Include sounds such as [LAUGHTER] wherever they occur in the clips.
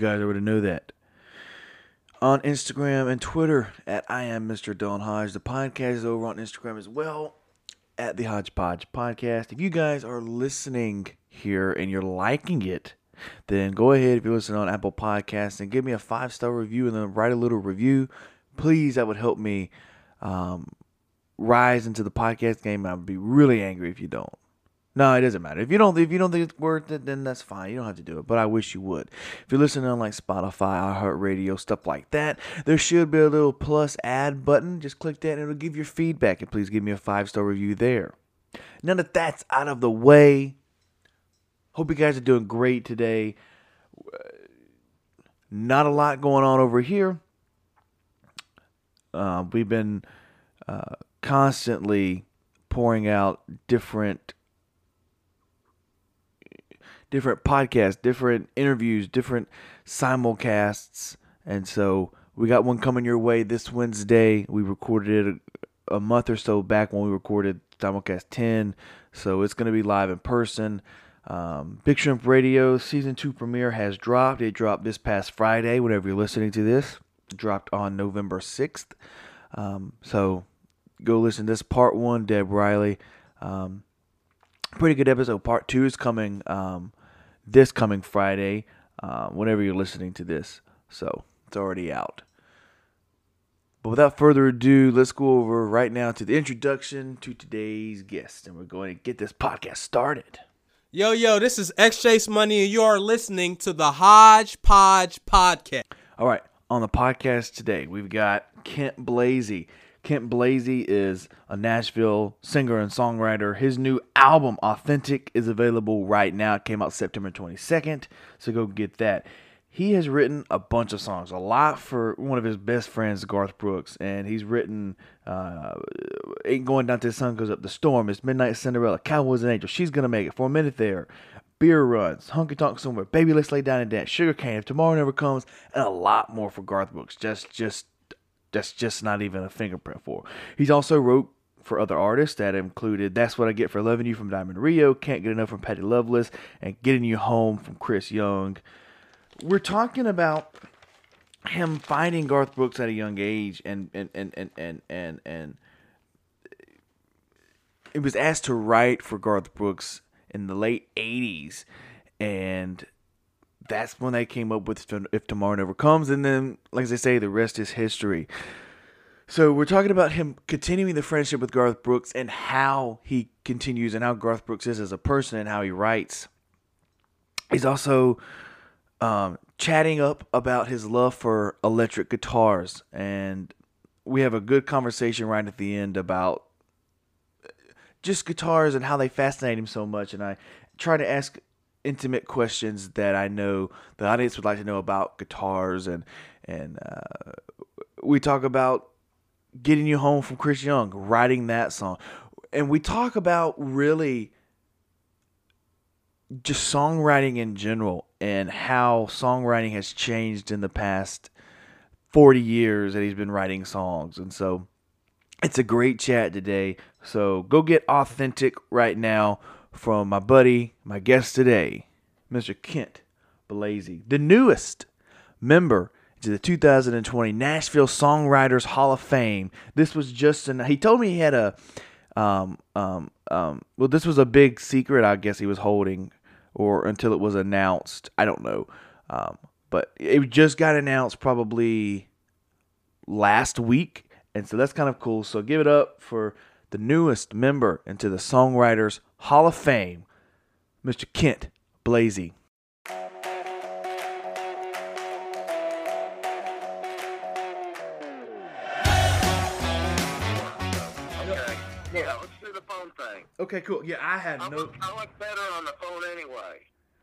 Guys already know that. On Instagram and Twitter at I am Mr. Dylan Hodge. The podcast is over on Instagram as well at the Hodgepodge Podcast. If you guys are listening here and you're liking it, then go ahead if you're listening on Apple Podcasts and give me a five star review and then write a little review. Please, that would help me um, rise into the podcast game. I'd be really angry if you don't. No, it doesn't matter. If you don't, if you don't think it's worth it, then that's fine. You don't have to do it. But I wish you would. If you're listening on like Spotify, iHeartRadio, stuff like that, there should be a little plus add button. Just click that, and it'll give your feedback. And please give me a five star review there. Now that that's out of the way, hope you guys are doing great today. Not a lot going on over here. Uh, we've been uh, constantly pouring out different different podcasts, different interviews, different simulcasts. And so we got one coming your way this Wednesday. We recorded it a, a month or so back when we recorded simulcast 10. So it's going to be live in person. Um, Big Shrimp Radio season two premiere has dropped. It dropped this past Friday, whenever you're listening to this. It dropped on November 6th. Um, so go listen to this part one, Deb Riley. Um, pretty good episode. Part two is coming um, this coming Friday, uh, whenever you're listening to this. So it's already out. But without further ado, let's go over right now to the introduction to today's guest, and we're going to get this podcast started. Yo, yo, this is X Chase Money, and you are listening to the Hodgepodge Podcast. All right, on the podcast today, we've got Kent Blazy. Kent Blazy is a Nashville singer and songwriter. His new album, Authentic, is available right now. It came out September 22nd, so go get that. He has written a bunch of songs, a lot for one of his best friends, Garth Brooks, and he's written uh, Ain't Going Down Till the Sun Goes Up, The Storm, It's Midnight Cinderella, Cowboys and Angels, She's Gonna Make It, For a Minute There, Beer Runs, Honky Tonk Somewhere, Baby Let's Lay Down and Dance, Sugar Cane, If Tomorrow Never Comes, and a lot more for Garth Brooks. Just, just that's just not even a fingerprint for. He's also wrote for other artists that included That's What I Get for Loving You from Diamond Rio, Can't Get Enough from Patty Loveless, and Getting You Home from Chris Young. We're talking about him finding Garth Brooks at a young age and and and and and and, and it was asked to write for Garth Brooks in the late 80s and that's when they came up with if tomorrow never comes and then like they say the rest is history. So we're talking about him continuing the friendship with garth brooks and how he continues and how garth brooks is as a person and how he writes. He's also um, chatting up about his love for electric guitars and we have a good conversation right at the end about just guitars and how they fascinate him so much and i try to ask intimate questions that I know the audience would like to know about guitars and and uh, we talk about getting you home from Chris Young, writing that song, and we talk about really just songwriting in general and how songwriting has changed in the past 40 years that he's been writing songs. And so it's a great chat today. So go get authentic right now from my buddy, my guest today, Mr. Kent Blazy, the newest member to the 2020 Nashville Songwriters Hall of Fame. This was just an, he told me he had a, um, um, um, well, this was a big secret, I guess he was holding, or until it was announced. I don't know. Um, but it just got announced probably last week. And so that's kind of cool. So give it up for the newest member into the Songwriters Hall of Fame, Mr. Kent Blazy. Okay. Yeah, let's do the phone thing. Okay, cool. Yeah, I had I no. look, I look better on the phone anyway.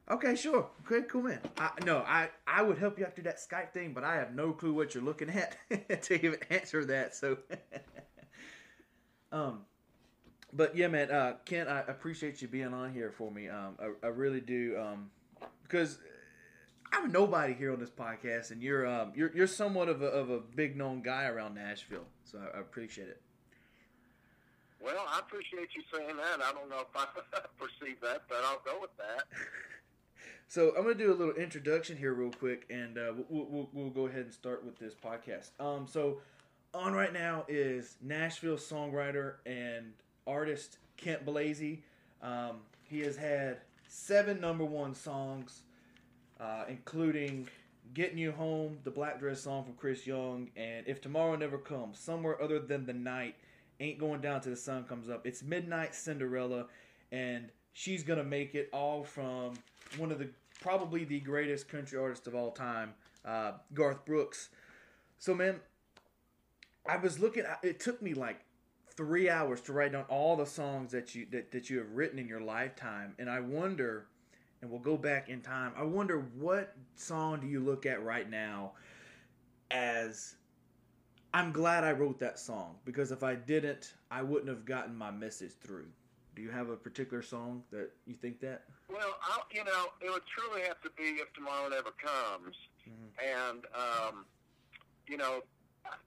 Okay, sure. Okay, cool, man. I, no, I I would help you out through that Skype thing, but I have no clue what you're looking at [LAUGHS] to even answer that. So, [LAUGHS] um, but yeah, man, uh, Kent, I appreciate you being on here for me. Um, I, I really do. Um, because I'm nobody here on this podcast, and you're um you're you're somewhat of a of a big known guy around Nashville, so I, I appreciate it. Well, I appreciate you saying that. I don't know if I [LAUGHS] perceive that, but I'll go with that. [LAUGHS] So I'm gonna do a little introduction here, real quick, and uh, we'll, we'll, we'll go ahead and start with this podcast. Um, so on right now is Nashville songwriter and artist Kent Blazy. Um, he has had seven number one songs, uh, including "Getting You Home," the Black Dress song from Chris Young, and "If Tomorrow Never Comes," somewhere other than the night. Ain't going down till the sun comes up. It's Midnight Cinderella, and she's gonna make it all from one of the probably the greatest country artist of all time, uh, Garth Brooks. So man, I was looking. It took me like three hours to write down all the songs that you that, that you have written in your lifetime, and I wonder. And we'll go back in time. I wonder what song do you look at right now as I'm glad I wrote that song because if I didn't, I wouldn't have gotten my message through. Do you have a particular song that you think that? Well, I, you know, it would truly have to be if tomorrow never comes, and um, you know,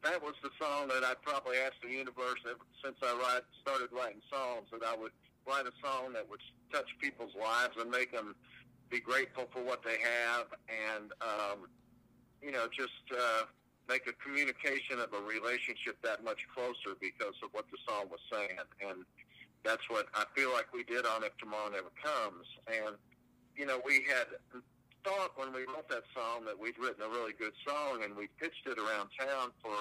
that was the song that I probably asked the universe ever since I write, started writing songs that I would write a song that would touch people's lives and make them be grateful for what they have, and um, you know, just uh, make a communication of a relationship that much closer because of what the song was saying, and that's what I feel like we did on If Tomorrow Never Comes. And, you know, we had thought when we wrote that song that we'd written a really good song and we pitched it around town for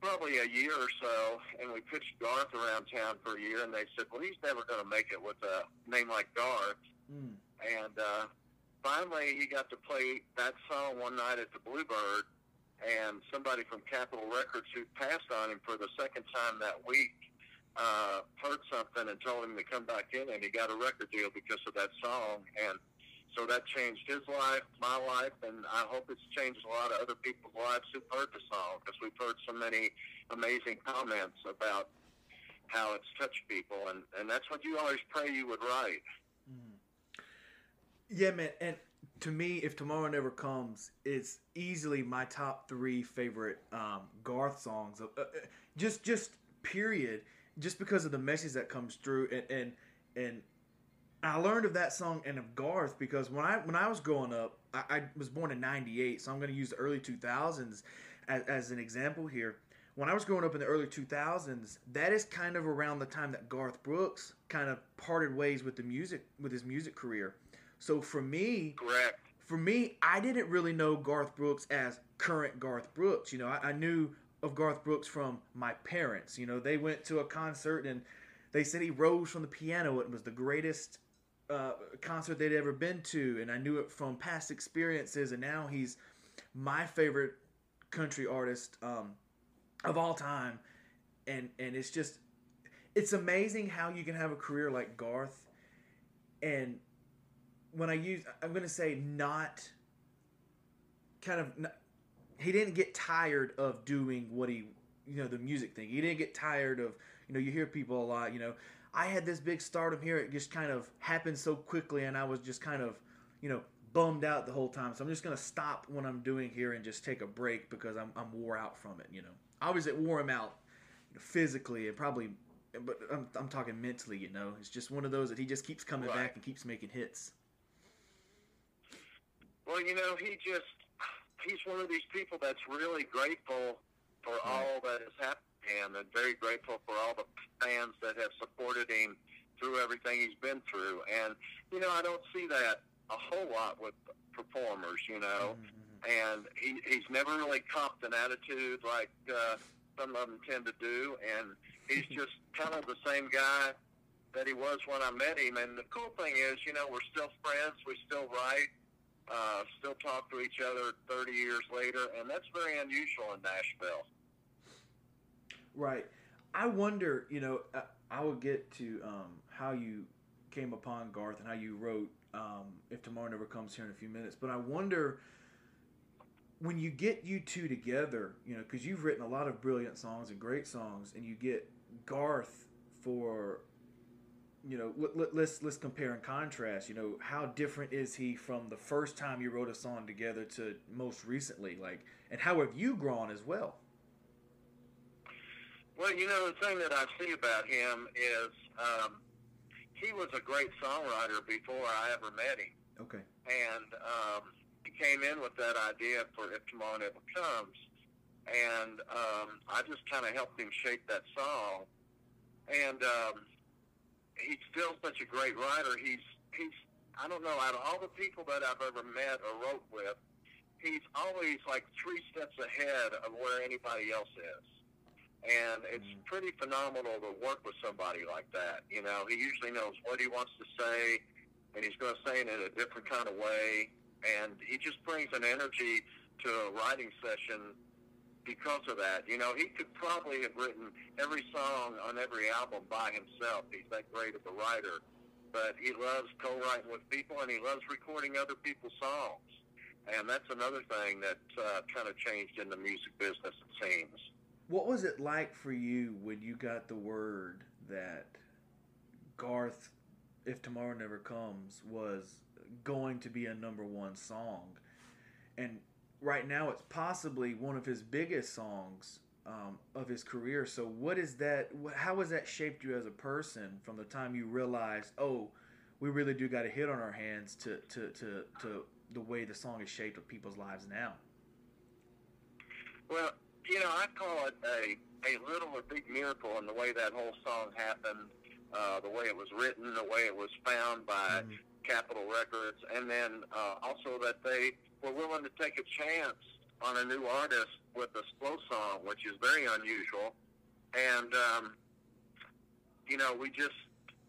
probably a year or so. And we pitched Garth around town for a year and they said, well, he's never going to make it with a name like Garth. Mm. And uh, finally he got to play that song one night at the Bluebird. And somebody from Capitol Records who passed on him for the second time that week uh, heard something and told him to come back in, and he got a record deal because of that song. And so that changed his life, my life, and I hope it's changed a lot of other people's lives who've heard the song because we've heard so many amazing comments about how it's touched people, and and that's what you always pray you would write. Yeah, man. And to me, if tomorrow never comes, it's easily my top three favorite um, Garth songs. Uh, uh, just, just period. Just because of the message that comes through, and and and I learned of that song and of Garth because when I when I was growing up, I, I was born in '98, so I'm going to use the early 2000s as, as an example here. When I was growing up in the early 2000s, that is kind of around the time that Garth Brooks kind of parted ways with the music with his music career. So for me, Correct. for me, I didn't really know Garth Brooks as current Garth Brooks. You know, I, I knew of Garth Brooks from my parents. You know, they went to a concert and they said he rose from the piano. It was the greatest uh, concert they'd ever been to, and I knew it from past experiences. And now he's my favorite country artist um, of all time, and and it's just it's amazing how you can have a career like Garth, and when I use, I'm gonna say not kind of. Not, he didn't get tired of doing what he, you know, the music thing. He didn't get tired of, you know, you hear people a lot, you know, I had this big stardom here. It just kind of happened so quickly, and I was just kind of, you know, bummed out the whole time. So I'm just gonna stop what I'm doing here and just take a break because I'm I'm wore out from it. You know, obviously it wore him out physically and probably, but I'm I'm talking mentally. You know, it's just one of those that he just keeps coming Right. back and keeps making hits. Well, you know, he just he's one of these people that's really grateful for all that has happened and very grateful for all the fans that have supported him through everything he's been through. And, you know, I don't see that a whole lot with performers, you know. And he, he's never really copped an attitude like uh, some of them tend to do. And he's [LAUGHS] just kind of the same guy that he was when I met him. And the cool thing is, you know, we're still friends. We still write uh, still talk to each other 30 years later, and that's very unusual in Nashville. Right. I wonder, you know, I, I will get to um, how you came upon Garth and how you wrote um, If Tomorrow Never Comes here in a few minutes, but I wonder when you get you two together, you know, because you've written a lot of brilliant songs and great songs, and you get Garth for, you know, let, let, let's let's compare and contrast. You know, how different is he from the first time you wrote a song together to most recently? Like, and how have you grown as well? Well, you know, the thing that I see about him is um, he was a great songwriter before I ever met him. Okay. and um, he came in with that idea for If Tomorrow Never Comes, and um, I just kind of helped him shape that song. And um, he's still such a great writer. He's he's I don't know out of all the people that I've ever met or wrote with, he's always like three steps ahead of where anybody else is. And it's Mm. pretty phenomenal to work with somebody like that. You know, he usually knows what he wants to say, and he's going to say it in a different kind of way. And he just brings an energy to a writing session because of that. You know, he could probably have written every song on every album by himself. He's that great of a writer. But he loves co-writing with people, and he loves recording other people's songs. And that's another thing that uh, kind of changed in the music business, it seems. What was it like for you when you got the word that Garth, If Tomorrow Never Comes, was going to be a number one song? And right now it's possibly one of his biggest songs um, of his career. So, what is that? How has that shaped you as a person from the time you realized, oh, we really do got a hit on our hands to, to, to, to the way the song is shaped of people's lives now? Well, you know, I call it a a little or big miracle in the way that whole song happened, uh, the way it was written, the way it was found by Mhm. Capitol Records, and then uh, also that they were willing to take a chance on a new artist with a slow song, which is very unusual. And um, you know, we just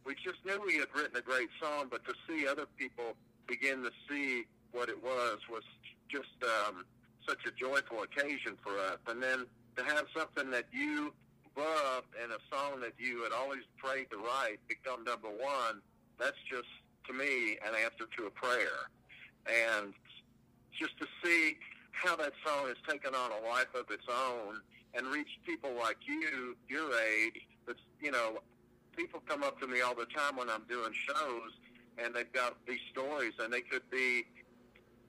we just knew we had written a great song, but to see other people begin to see what it was was just um, such a joyful occasion for us. And then to have something that you loved and a song that you had always prayed to write become number one, that's just to me an answer to a prayer. And just to see how that song has taken on a life of its own and reached people like you, your age, that's you know, people come up to me all the time when I'm doing shows and they've got these stories and they could be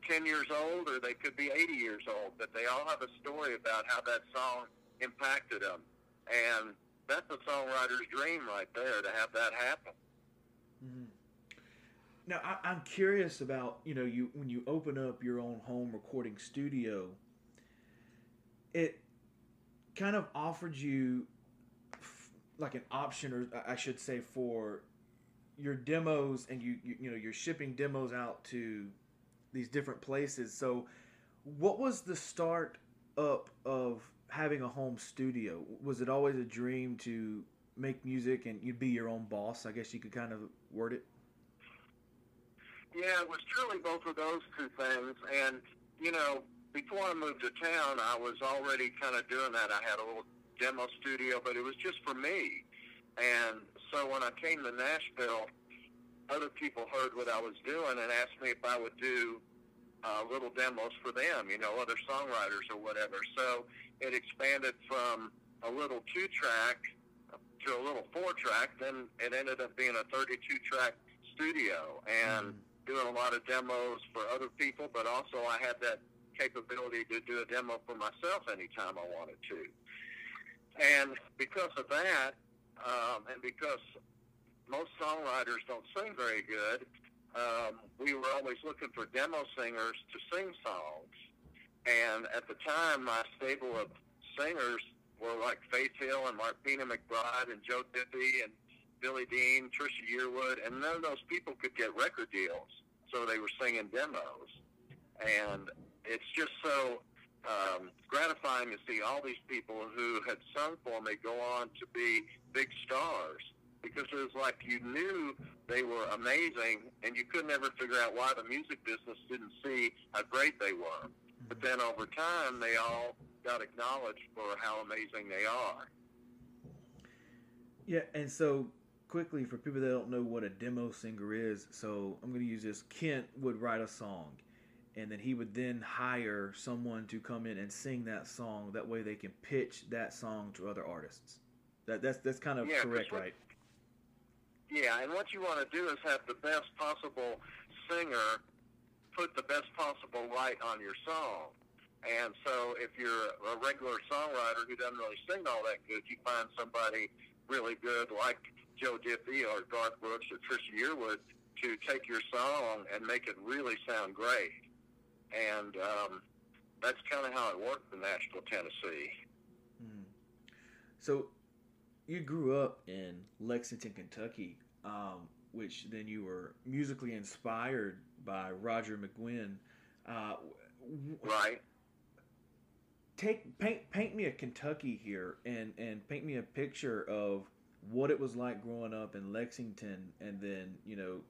10 years old or they could be 80 years old, but they all have a story about how that song impacted them. And that's a songwriter's dream right there to have that happen. Mhm. Now I, I'm curious about you know you when you open up your own home recording studio, it kind of offered you like an option, or I- I should say, for your demos, and you you, you know you're shipping demos out to these different places. So, what was the start up of having a home studio? Was it always a dream to make music and you'd be your own boss? I guess you could kind of word it. Yeah, it was truly both of those two things. And, you know, before I moved to town, I was already kind of doing that. I had a little demo studio, but it was just for me. And so when I came to Nashville, other people heard what I was doing and asked me if I would do uh, little demos for them, you know, other songwriters or whatever. So it expanded from a little two track to a little four track. Then it ended up being a 32 track studio. And doing a lot of demos for other people, but also I had that capability to do a demo for myself anytime I wanted to. And because of that, um, and because most songwriters don't sing very good, um, we were always looking for demo singers to sing songs. And at the time, my stable of singers were like Faith Hill and Martina McBride and Joe Diffie and Billy Dean, Trisha Yearwood, and none of those people could get record deals, so they were singing demos. And it's just so um, gratifying to see all these people who had sung for me go on to be big stars because it was like you knew they were amazing and you could never figure out why the music business didn't see how great they were. But then over time, they all got acknowledged for how amazing they are. Yeah, and so quickly for people that don't know what a demo singer is, so I'm going to use this. Kent would write a song, and then he would then hire someone to come in and sing that song. That way, they can pitch that song to other artists. That that's that's kind of Yeah, correct, right? Yeah, and what you want to do is have the best possible singer put the best possible light on your song. And so if you're a regular songwriter who doesn't really sing all that good, you find somebody really good like Joe Diffie or Garth Brooks or Trisha Yearwood to take your song and make it really sound great. And um, that's kind of how it worked in Nashville, Tennessee. Mm. So you grew up in Lexington, Kentucky, um, which then you were musically inspired by Roger McGuinn. Uh, right. Take paint paint me a Kentucky here, and and paint me a picture of what it was like growing up in Lexington, and then you know,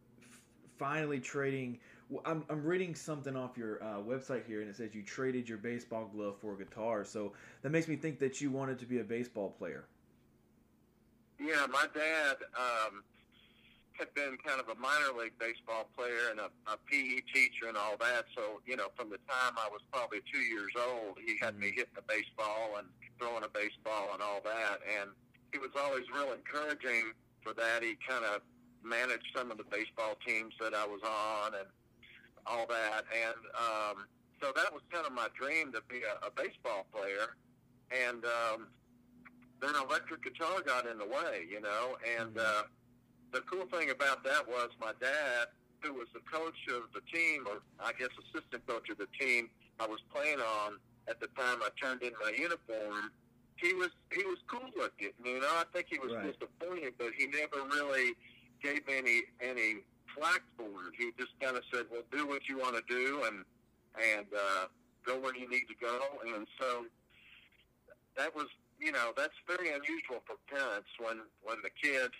finally trading. I'm, I'm reading something off your uh, website here, and it says you traded your baseball glove for a guitar. So that makes me think that you wanted to be a baseball player. Yeah, my dad um, had been kind of a minor league baseball player and a, a PE teacher and all that. So, you know, from the time I was probably two years old, he had me hitting a baseball and throwing a baseball and all that. And he was always real encouraging for that. He kind of managed some of the baseball teams that I was on and all that. And um, so that was kind of my dream to be a, a baseball player. And um, then electric guitar got in the way, you know. And uh, the cool thing about that was my dad, who was the coach of the team, or I guess assistant coach of the team I was playing on at the time I turned in my uniform, he was he was cool looking. You know, I think he was right. disappointed, but he never really gave any any flack for it. He just kind of said, "Well, do what you want to do, and and uh, go where you need to go." And so that was, you know, that's very unusual for parents when when the kid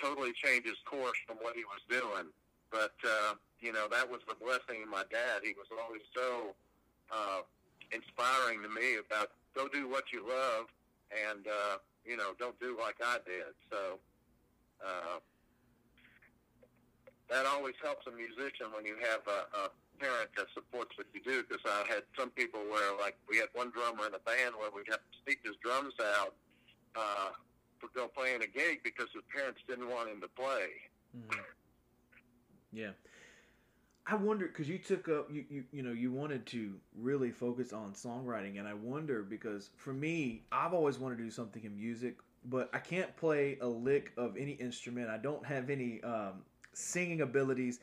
totally changes course from what he was doing. But uh, you know, that was the blessing of my dad. He was always so uh, inspiring to me about go do what you love, and uh, you know, don't do like I did. So. Uh, that always helps a musician when you have a, a parent that supports what you do. Because I had some people where, like, we had one drummer in the band where we'd have to sneak his drums out uh, for go playing a gig because his parents didn't want him to play. Mm. Yeah. I wonder because you took up you, you you know you wanted to really focus on songwriting and I wonder because for me I've always wanted to do something in music but I can't play a lick of any instrument I don't have any um, singing abilities,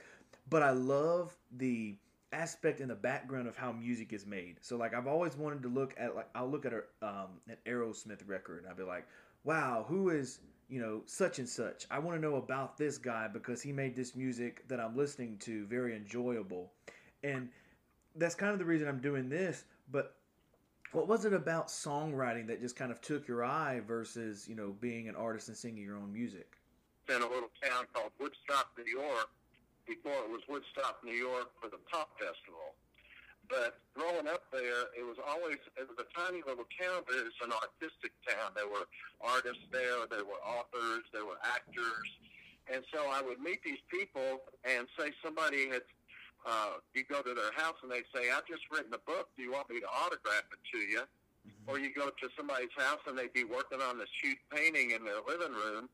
but I love the aspect in the background of how music is made. So like I've always wanted to look at like I'll look at a um, an Aerosmith record and I'll be like, wow, who is you know such and such? I want to know about this guy because he made this music that I'm listening to very enjoyable, and that's kind of the reason I'm doing this. But what was it about songwriting that just kind of took your eye versus you know being an artist and singing your own music? in a little town called Woodstock, New York, before it was Woodstock, New York for the Pop Festival. But growing up there, it was always it was a tiny little town, but it was an artistic town. There were artists there, there were authors, there were actors, and so I would meet these people and say somebody had. Uh, you go to their house and they say, "I've just written a book. Do you want me to autograph it to you?" Mm-hmm. Or you go to somebody's house and they'd be working on this huge painting in their living room,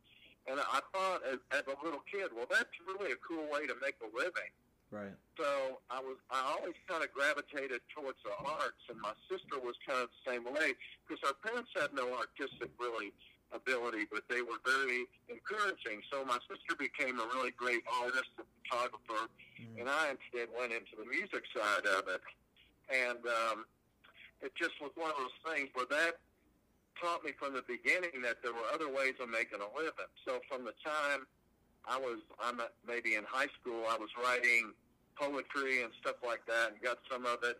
and I thought as, as a little kid, well, that's really a cool way to make a living. Right. So I was, I always kind of gravitated towards the arts, and my sister was kind of the same way because our parents had no artistic really ability, but they were very encouraging. So my sister became a really great artist and photographer, mm. and I instead went into the music side of it. And um, it just was one of those things where that taught me from the beginning that there were other ways of making a living. So from the time I was, I'm maybe in high school, I was writing poetry and stuff like that, and got some of it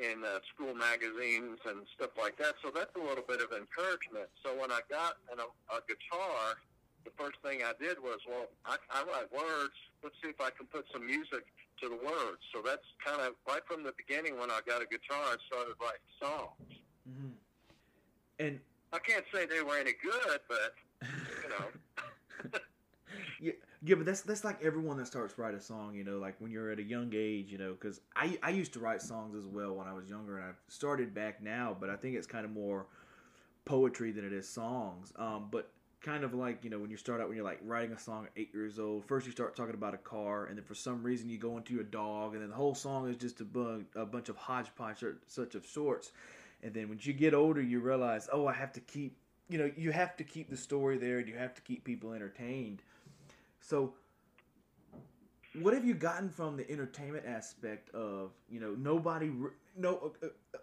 in uh, school magazines and stuff like that. So that's a little bit of encouragement. So when I got an, a, a guitar, the first thing I did was, well, I, I write words. Let's see if I can put some music to the words. So that's kind of right from the beginning when I got a guitar, I started writing songs. Mm-hmm. And I can't say they were any good, but you know. [LAUGHS] yeah, yeah, but that's that's like everyone that starts write a song. You know, like when you're at a young age. You know, because I I used to write songs as well when I was younger, and I've started back now. But I think it's kind of more poetry than it is songs. Um, but kind of like you know when you start out when you're like writing a song at eight years old first you start talking about a car and then for some reason you go into a dog and then the whole song is just a, bu- a bunch of hodgepodge such of sorts and then once you get older you realize oh i have to keep you know you have to keep the story there and you have to keep people entertained so what have you gotten from the entertainment aspect of you know nobody no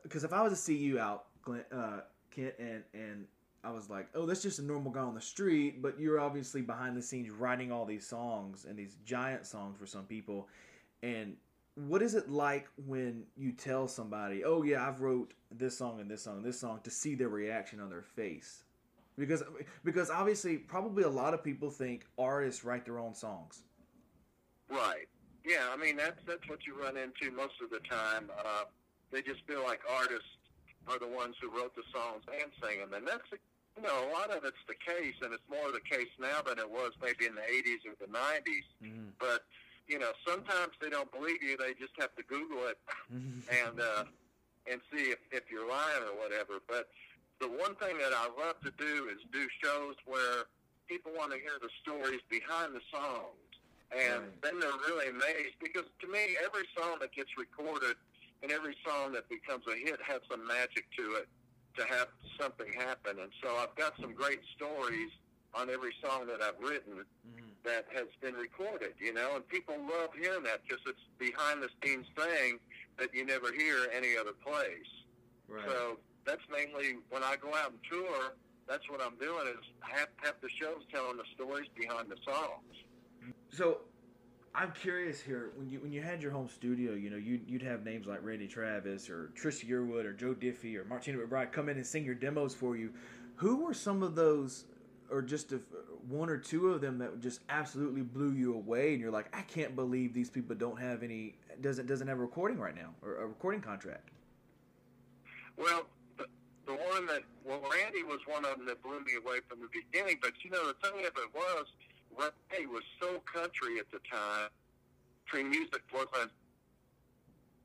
because if I was to see you out uh, Kent and and I was like oh that's just a normal guy on the street but you're obviously behind the scenes writing all these songs and these giant songs for some people. And what is it like when you tell somebody oh yeah I've wrote this song and this song and this song to see their reaction on their face because because obviously probably a lot of people think artists write their own songs Right. Yeah, I mean that's that's what you run into most of the time. Uh, they just feel like artists are the ones who wrote the songs and sing them, and that's you know a lot of it's the case, and it's more the case now than it was maybe in the '80s or the '90s. mm-hmm. But you know sometimes they don't believe you; they just have to Google it [LAUGHS] and uh, and see if, if you're lying or whatever. But the one thing that I love to do is do shows where people want to hear the stories behind the songs. And Right. then they're really amazed because to me, every song that gets recorded and every song that becomes a hit has some magic to it to have something happen. And so I've got some great stories on every song that I've written Mhm. that has been recorded, you know, and people love hearing that because it's behind the scenes thing that you never hear any other place. right So that's mainly when I go out and tour. That's what I'm doing is half half the shows telling the stories behind the songs. So, I'm curious here. When you when you had your home studio, you know, you'd, you'd have names like Randy Travis or Trisha Yearwood or Joe Diffie or Martina McBride come in and sing your demos for you. Who were some of those, or just if, one or two of them that just absolutely blew you away, and you're like, I can't believe these people don't have any doesn't doesn't have a recording right now or a recording contract. Well, the, one that well, Randy was one of them that blew me away from the beginning. But you know, the thing of it was, Randy was so country at the time. Country music wasn't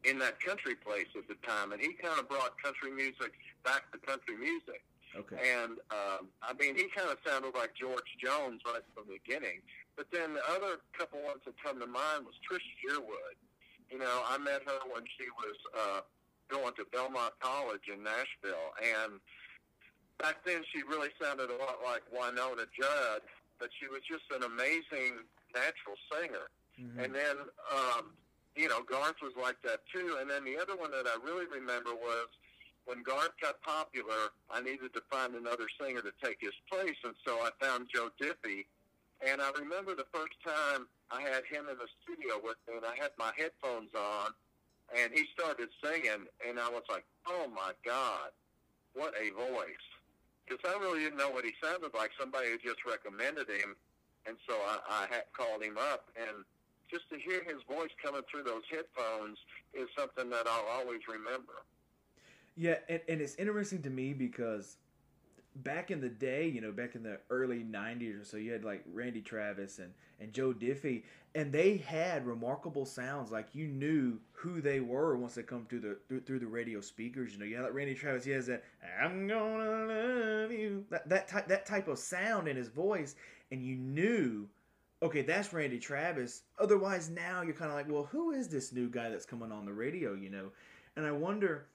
in that country place at the time, and he kind of brought country music back to country music. Okay. And um, I mean, he kind of sounded like George Jones right from the beginning. But then the other couple ones that come to mind was Trish Yearwood. You know, I met her when she was uh, going to Belmont College in Nashville, and back then she really sounded a lot like Wynonna Judd, but she was just an amazing natural singer. Mhm. And then, um, you know, Garth was like that too. And then the other one that I really remember was when Garth got popular, I needed to find another singer to take his place, and so I found Joe Diffie. And I remember the first time I had him in the studio with me, and I had my headphones on, and he started singing, and I was like, "Oh my God, what a voice!" Because I really didn't know what he sounded like. Somebody had just recommended him, and so I, I had called him up, and just to hear his voice coming through those headphones is something that I'll always remember. Yeah, and, and it's interesting to me because back in the day, you know, back in the early '90s or so, you had like Randy Travis and and Joe Diffie, and they had remarkable sounds. Like you knew who they were once they come through the through, through the radio speakers. You know, you had like Randy Travis. He has that "I'm gonna love you" that that type that type of sound in his voice, and you knew. Okay, that's Randy Travis. Otherwise, now you're kind of like, well, who is this new guy that's coming on the radio? You know, and I wonder,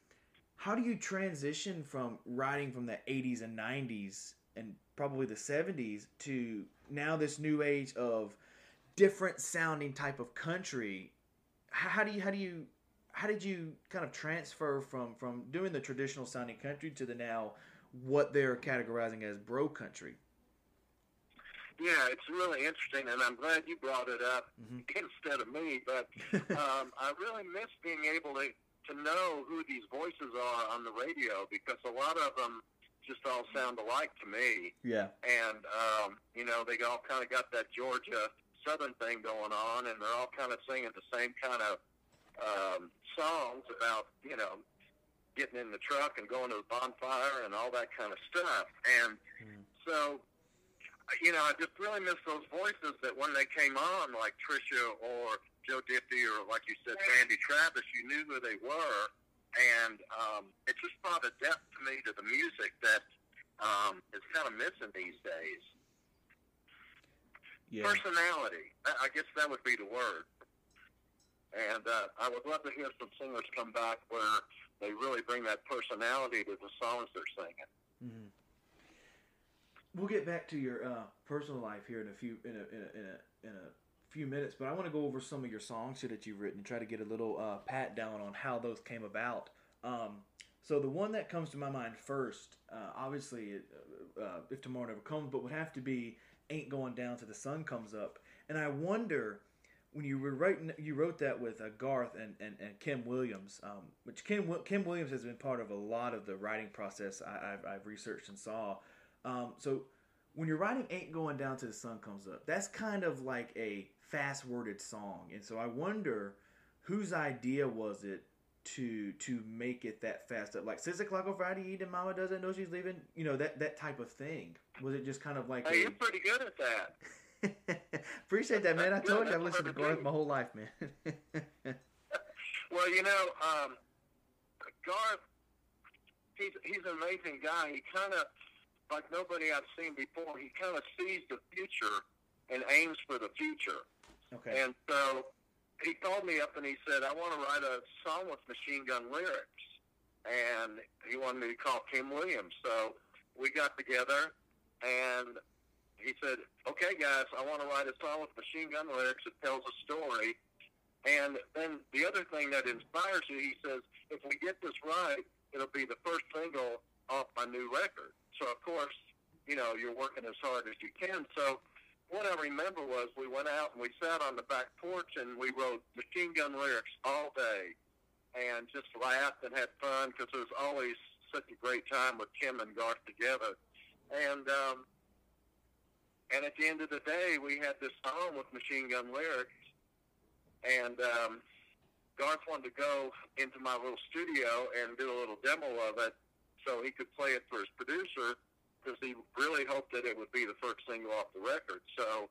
how do you transition from writing from the 80s and 90s and probably the 70s to now this new age of different sounding type of country how, do you how do you how did you kind of transfer from from doing the traditional sounding country to the now what they're categorizing as bro country Yeah, it's really interesting, and I'm glad you brought it up Mhm. [LAUGHS] instead of me. But [LAUGHS] um, I really miss being able to to know who these voices are on the radio because a lot of them just all sound alike to me. yeah and um, you know they all kind of got that Georgia Southern thing going on, and they're all kind of singing the same kind of um, songs about you know getting in the truck and going to the bonfire and all that kind of stuff. And Mhm. so, you know, I just really miss those voices that when they came on, like Trisha or Joe Diffie or like you said, Randy Travis, you knew who they were, and um, it just brought a depth to me to the music that um, is kind of missing these days. yeah Personality, I guess that would be the word. And uh, I would love to hear some singers come back where they really bring that personality to the songs they're singing. hmm We'll get back to your uh, personal life here in a few in a in a in a, in a few minutes, but I want to go over some of your songs here that you've written and try to get a little uh, pat down on how those came about. Um, so the one that comes to my mind first, uh, obviously, uh, uh, if tomorrow never comes, but would have to be "Ain't Going Down Till the Sun Comes Up." And I wonder when you were writing, you wrote that with uh, Garth and, and, and Kim Williams, um, which Kim Kim Williams has been part of a lot of the writing process I, have I've researched and saw. Um, so when you're writing "Ain't Going Down Till the Sun Comes Up," that's kind of like a fast worded song, and so I wonder whose idea was it to to make it that fast up? Like six o'clock on Friday evening mama doesn't know she's leaving? You know that that type of thing. Was it just kind of like hey, a... you're pretty good at that. [LAUGHS] Appreciate that man. I told you I've listened to Garth my whole life man. [LAUGHS] Well you know um, Garth he's he's an amazing guy. He kind of like nobody I've seen before he kind of sees the future and aims for the future okay and so he called me up and he said, I want to write a song with machine gun lyrics. And he wanted me to call Kim Williams. So we got together and he said, okay, guys, I want to write a song with machine gun lyrics that tells a story. And then the other thing that inspires you, he says, if we get this right, it'll be the first single off my new record. So, of course, you know, you're working as hard as you can. So what I remember was we went out and we sat on the back porch and we wrote machine gun lyrics all day and just laughed and had fun because it was always such a great time with Kim and Garth together. And um, and at the end of the day, we had this song with machine gun lyrics, and um, Garth wanted to go into my little studio and do a little demo of it so he could play it for his producer because he really hoped that it would be the first single off the record. So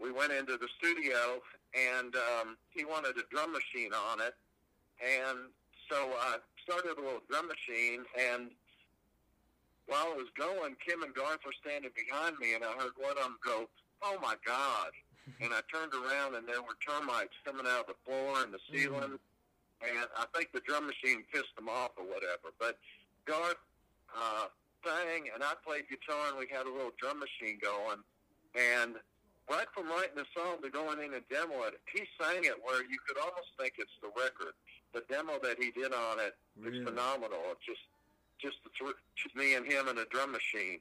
we went into the studio, and um, he wanted a drum machine on it, and so I started a little drum machine, and while it was going, Kim and Garth were standing behind me, and I heard one of them go, "Oh my God!" [LAUGHS] and I turned around, and there were termites coming out of the floor and the ceiling, mm-hmm. and I think the drum machine pissed them off or whatever. But Garth uh, sang and I played guitar and we had a little drum machine going. And right from writing the song to going in and demo it, he sang it where you could almost think it's the record. The demo that he did on it really? is phenomenal. It's just just the th- just me and him and a drum machine.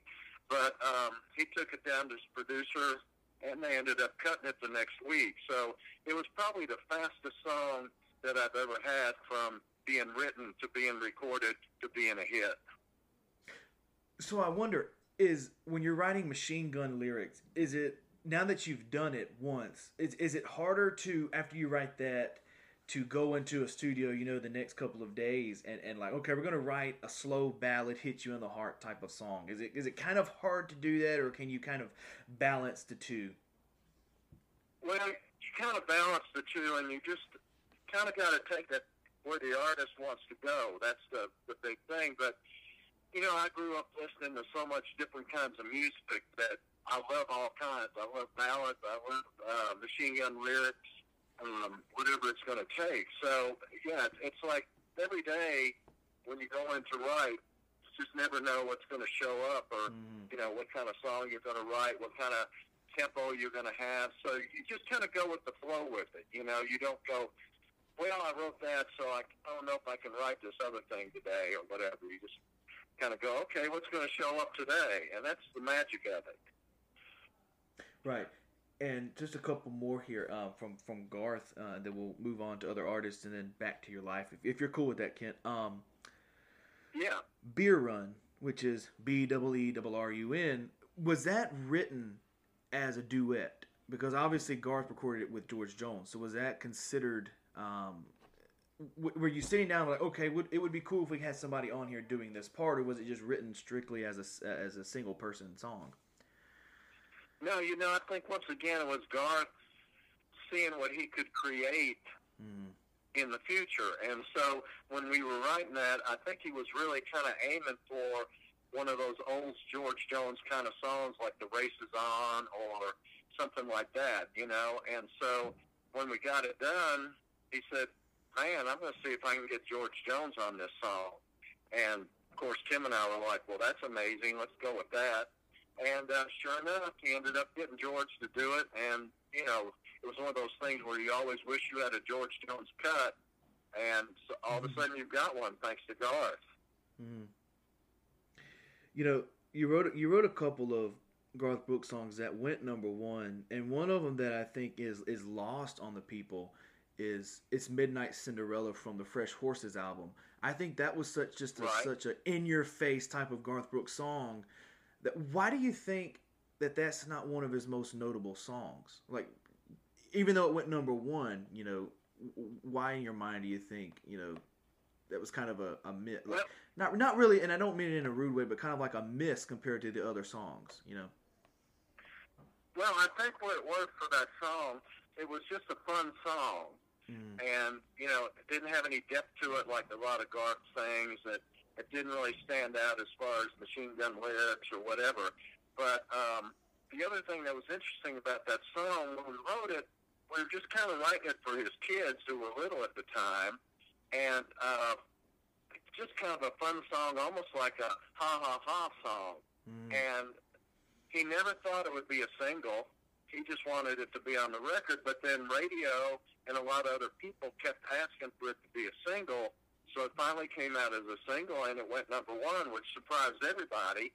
But um, he took it down to his producer, and they ended up cutting it the next week. So it was probably the fastest song that I've ever had from being written to being recorded to being a hit. So I wonder is when you're writing machine gun lyrics, is it now that you've done it once, is is it harder to after you write that to go into a studio, you know, the next couple of days and, and like, okay, we're gonna write a slow ballad, hit you in the heart type of song. Is it is it kind of hard to do that or can you kind of balance the two? Well, you kind of balance the two and you just kind of got to take that where the artist wants to go. That's the, the big thing. But you know, I grew up listening to so much different kinds of music that I love all kinds. I love ballads. I love uh, machine gun lyrics. Um, whatever it's going to take. So yeah, it's like every day when you go in to write, you just never know what's going to show up, or mm. you know what kind of song you're going to write, what kind of tempo you're going to have. So you just kind of go with the flow with it. You know, you don't go, well, I wrote that, so I, I don't know if I can write this other thing today or whatever. You just kind of go, okay, what's going to show up today? And that's the magic of it. Right. And just a couple more here uh, from from Garth. Uh, then we'll move on to other artists and then back to your life, if, if you're cool with that, Kent. Um, yeah. Beer Run, which is B double E double R U N, was that written as a duet? Because obviously Garth recorded it with George Jones. So was that considered um, were you sitting down like okay would, it would be cool if we had somebody on here doing this part or was it just written strictly as a as a single person song? No you know i think once again it was garth seeing what he could create mm. in the future. And so when we were writing that i think he was really kind of aiming for one of those old george jones kind of songs like the race is on or something like that you know? And so when we got it done he said man, I'm going to see if I can get George Jones on this song. And of course, Tim and I were like, well, that's amazing. Let's go with that. And uh, sure enough, he ended up getting George to do it. And, you know, it was one of those things where you always wish you had a George Jones cut, and so all of a sudden you've got one thanks to Garth. Hmm. You know, you wrote you wrote a couple of Garth Brooks songs that went number one, and one of them that I think is is lost on the people is it's Midnight Cinderella from the Fresh Horses album. I think that was such just a, Right. such a in your face type of Garth Brooks song. That why do you think that that's not one of his most notable songs? Like, even though it went number one, you know, why in your mind do you think you know that was kind of a, a myth? Like, Well- not not really, and I don't mean it in a rude way, but kind of like a miss compared to the other songs, you know. Well, I think what it was for that song, it was just a fun song. Mm. and you know it didn't have any depth to it like a lot of Garth things. That it didn't really stand out as far as machine gun lyrics or whatever. But um, the other thing that was interesting about that song when we wrote it, we were just kind of writing it for his kids who were little at the time, and uh, just kind of a fun song, almost like a ha ha ha song. Mm. And he never thought it would be a single. He just wanted it to be on the record, but then radio and a lot of other people kept asking for it to be a single. So it finally came out as a single, and it went number one, which surprised everybody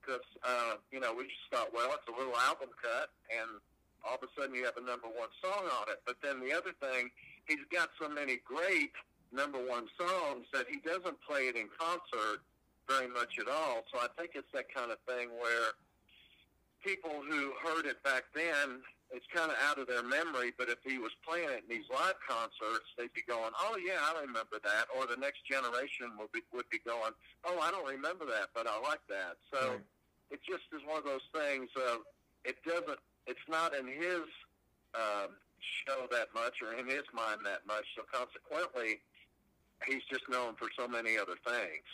because uh, you know we just thought, well, it's a little album cut, and all of a sudden you have a number one song on it. But then the other thing, he's got so many great number one songs that he doesn't play it in concert very much at all. So I think it's that kind of thing where people who heard it back then, it's kind of out of their memory. But if he was playing it in these live concerts, they'd be going, "Oh yeah, I remember that," or the next generation would be would be going, "Oh, I don't remember that, but I like that." So Right. it just is one of those things. Of, it doesn't. It's not in his um, show that much, or in his mind that much. So consequently, he's just known for so many other things.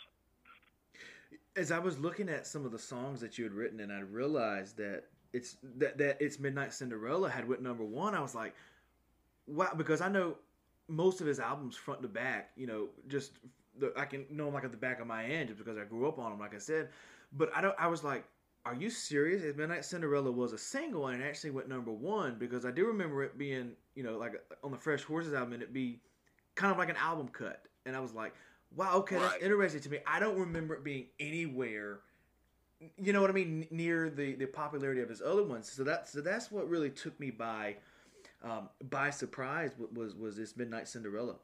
As I was looking at some of the songs that you had written, and I realized that it's that that it's Midnight Cinderella had went number one. I was like, wow, because I know most of his albums front to back. You know, just the, I can know them like at the back of my hand just because I grew up on them, like I said. But I don't. I was like, are you serious? If Midnight Cinderella was a single and it actually went number one because I do remember it being, you know, like on the Fresh Horses album, and it be kind of like an album cut, and I was like, wow, okay, Right. that's interesting to me. I don't remember it being anywhere. You know what I mean? Near the, the popularity of his other ones. So that's so that's what really took me by um, by surprise was was this Midnight Cinderella.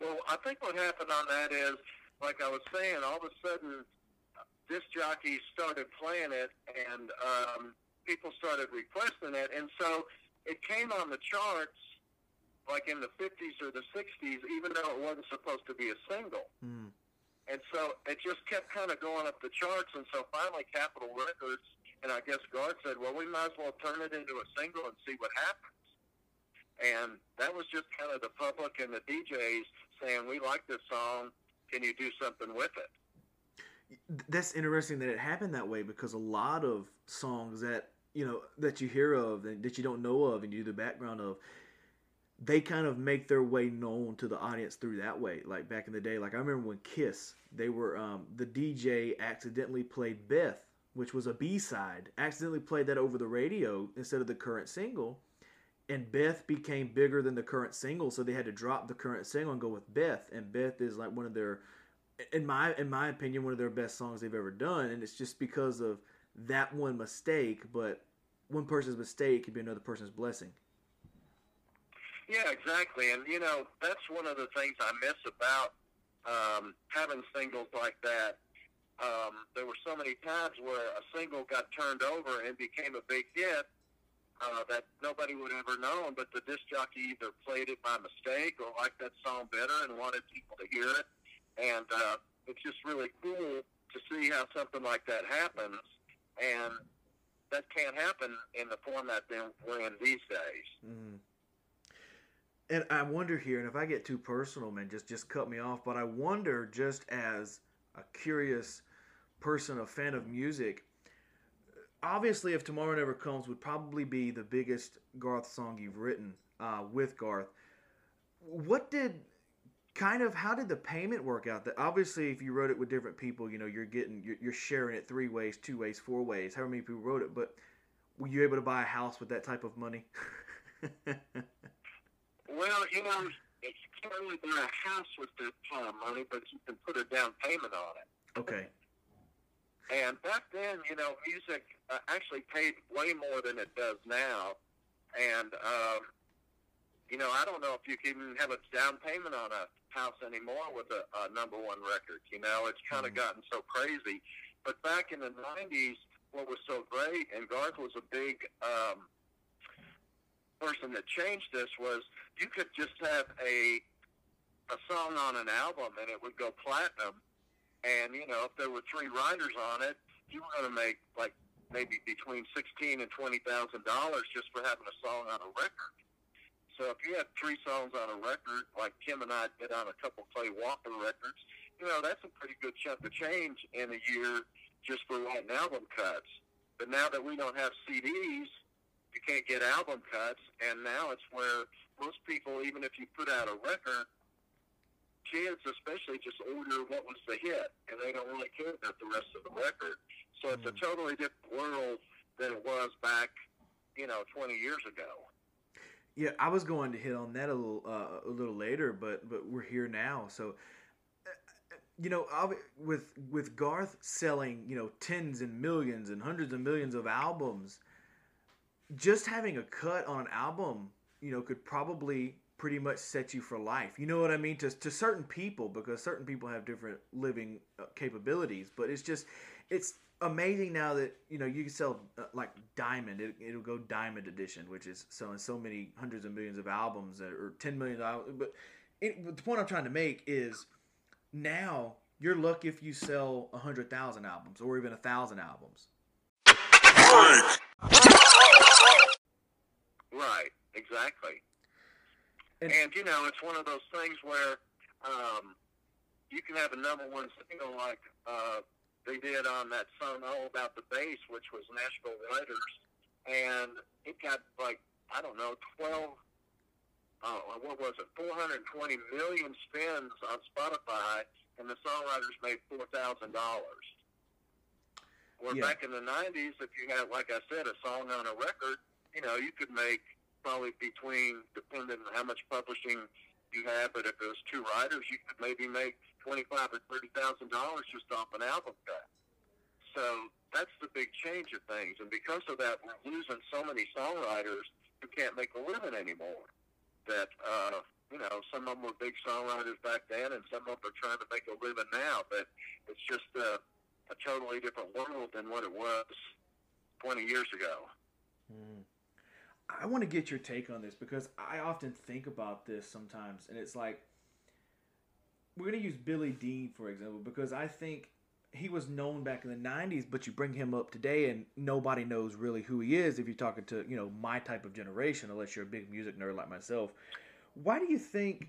Well, I think what happened on that is, like I was saying, all of a sudden, disc jockeys started playing it, and um, people started requesting it, and so it came on the charts, like in the 50s or the 60s, even though it wasn't supposed to be a single. Mm. And so it just kept kind of going up the charts, and so finally Capitol Records and I guess Garth said, well, we might as well turn it into a single and see what happens. And that was just kind of the public and the DJs saying, we like this song. Can you do something with it? That's interesting that it happened that way because a lot of songs that you know that you hear of and that you don't know of and you do the background of, they kind of make their way known to the audience through that way. Like back in the day, like I remember when Kiss, they were um, the DJ accidentally played Beth, which was a B side, accidentally played that over the radio instead of the current single, and Beth became bigger than the current single, so they had to drop the current single and go with Beth. And Beth is like one of their, in my in my opinion, one of their best songs they've ever done, and it's just because of that one mistake. But one person's mistake could be another person's blessing. Yeah, exactly. And, you know, that's one of the things I miss about um, having singles like that. Um, there were so many times where a single got turned over and became a big hit uh, that nobody would ever known, but the disc jockey either played it by mistake or liked that song better and wanted people to hear it. And uh, it's just really cool to see how something like that happens. And that can't happen in the format that we're in these days. Mm. And I wonder here, and if I get too personal, man, just just cut me off. But I wonder, just as a curious person, a fan of music, obviously, if Tomorrow Never Comes would probably be the biggest Garth song you've written uh, with Garth. What did kind of how did the payment work out? That obviously, if you wrote it with different people, you know, you're getting you're, you're sharing it three ways, two ways, four ways, however many people wrote it, but were you able to buy a house with that type of money? [LAUGHS] Well, you know, you can't really buy a house with that kind of money, but you can put a down payment on it. okay. And back then, you know, music uh, actually paid way more than it does now. And, um, you know, I don't know if you can even have a down payment on a house anymore with a, a number one record. You know, it's kind of Mhm. gotten so crazy. But back in the 90s, what was so great, and Garth was a big um, person that changed this, was you could just have a a song on an album and it would go platinum. And you know, if there were three writers on it, you were going to make like maybe between sixteen and twenty thousand dollars just for having a song on a record. So if you had three songs on a record, like Kim and I did on a couple Clay Walker records, you know that's a pretty good chunk of change in a year just for writing album cuts. But now that we don't have CDs, you can't get album cuts, and now it's where most people, even if you put out a record, kids especially just order what was the hit, and they don't really care about the rest of the record. So it's a totally different world than it was back, you know, 20 years ago. Yeah, I was going to hit on that a little uh, a little later, but but we're here now. So, uh, you know, with with Garth selling you know tens and millions and hundreds of millions of albums, just having a cut on an album, you know, could probably pretty much set you for life. You know what I mean? To to certain people, because certain people have different living uh, capabilities. But it's just it's amazing now that you know you can sell uh, like diamond it, it'll go diamond edition which is selling so many hundreds of millions of albums or 10 million but, it, the point i'm trying to make is now you're lucky if you sell 100000 albums or even a thousand albums Right, exactly. And- And, you know, it's one of those things where um, you can have a number one single like uh, they did on that song All About the Bass, which was Nashville Writers, and it got like, I don't know, 12, uh, what was it, 420 million spins on Spotify, and the songwriters made $4,000. Where Yeah. back in the 90s, if you had, like I said, a song on a record, you know, you could make probably between, depending on how much publishing you had, but if it was two writers, you could maybe make twenty-five or thirty thousand dollars just off an album cut. So that's the big change of things, and because of that, we're losing so many songwriters who can't make a living anymore. That uh, you know, some of them were big songwriters back then, and some of them are trying to make a living now. But it's just a, a totally different world than what it was twenty years ago. I want to get your take on this because I often think about this sometimes, and it's like we're gonna use Billy Dean for example because I think he was known back in the '90s, but you bring him up today, and nobody knows really who he is if you're talking to you know my type of generation, unless you're a big music nerd like myself. Why do you think?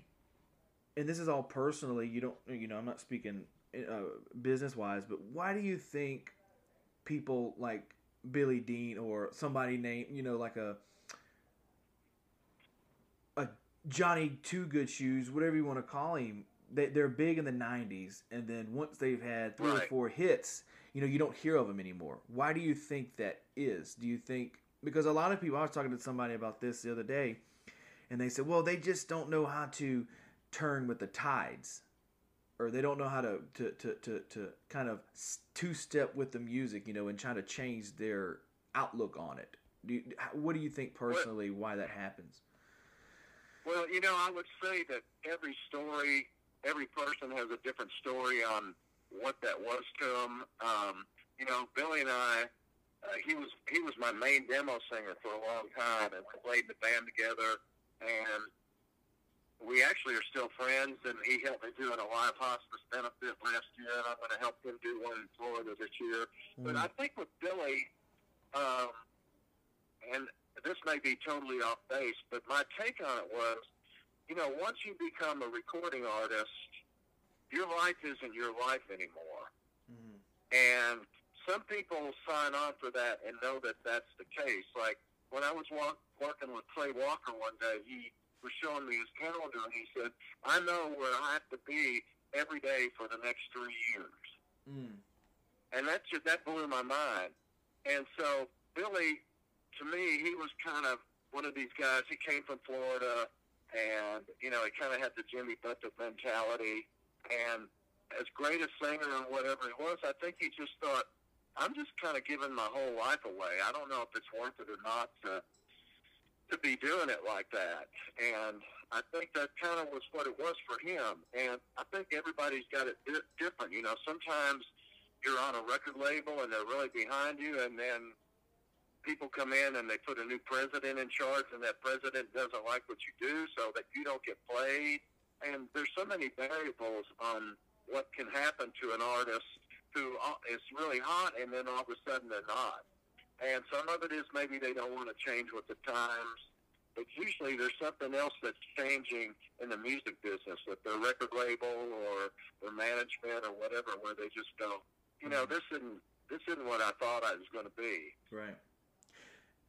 And this is all personally. You don't, you know, I'm not speaking uh, business wise, but why do you think people like Billy Dean or somebody named, you know, like a Johnny Two Good Shoes, whatever you want to call him, they, they're big in the '90s, and then once they've had three or four hits, you know, you don't hear of them anymore. Why do you think that is? Do you think because a lot of people? I was talking to somebody about this the other day, and they said, well, they just don't know how to turn with the tides. Or they don't know how to, to, to, to, to kind of two step with the music, you know, and try to change their outlook on it. Do you, what do you think personally why that happens? Well, you know, I would say that every story, every person has a different story on what that was to them. Um, you know, Billy and I, uh, he was he was my main demo singer for a long time, and we played in the band together, and we actually are still friends. And he helped me do an Alive Hospice benefit last year, and I'm going to help him do one in Florida this year. But I think with Billy, um, and this may be totally off base, but my take on it was, you know, once you become a recording artist, your life isn't your life anymore. Mhm. And some people sign on for that and know that that's the case. Like when I was walk, working with Clay Walker one day, he was showing me his calendar and he said, I know where I have to be every day for the next three years Mm. and that just that blew my mind. And so Billy to me, he was kind of one of these guys. He came from Florida, and you know, he kind of had the Jimmy Buffett mentality. And as great a singer and whatever he was, I think he just thought, I'm just kind of giving my whole life away. I don't know if it's worth it or not to to be doing it like that. And I think that kind of was what it was for him. And I think everybody's got it di- different. You know, sometimes you're on a record label and they're really behind you, and then people come in and they put a new president in charge, and that president doesn't like what you do, so that you don't get played. And there's so many variables on what can happen to an artist who uh, really hot, and then all of a sudden they're not. And some of it is maybe they don't want to change with the times, but usually there's something else that's changing in the music business with their record label or their management or whatever, where they just go, you know, this isn't this isn't what I thought I was going to be. Right.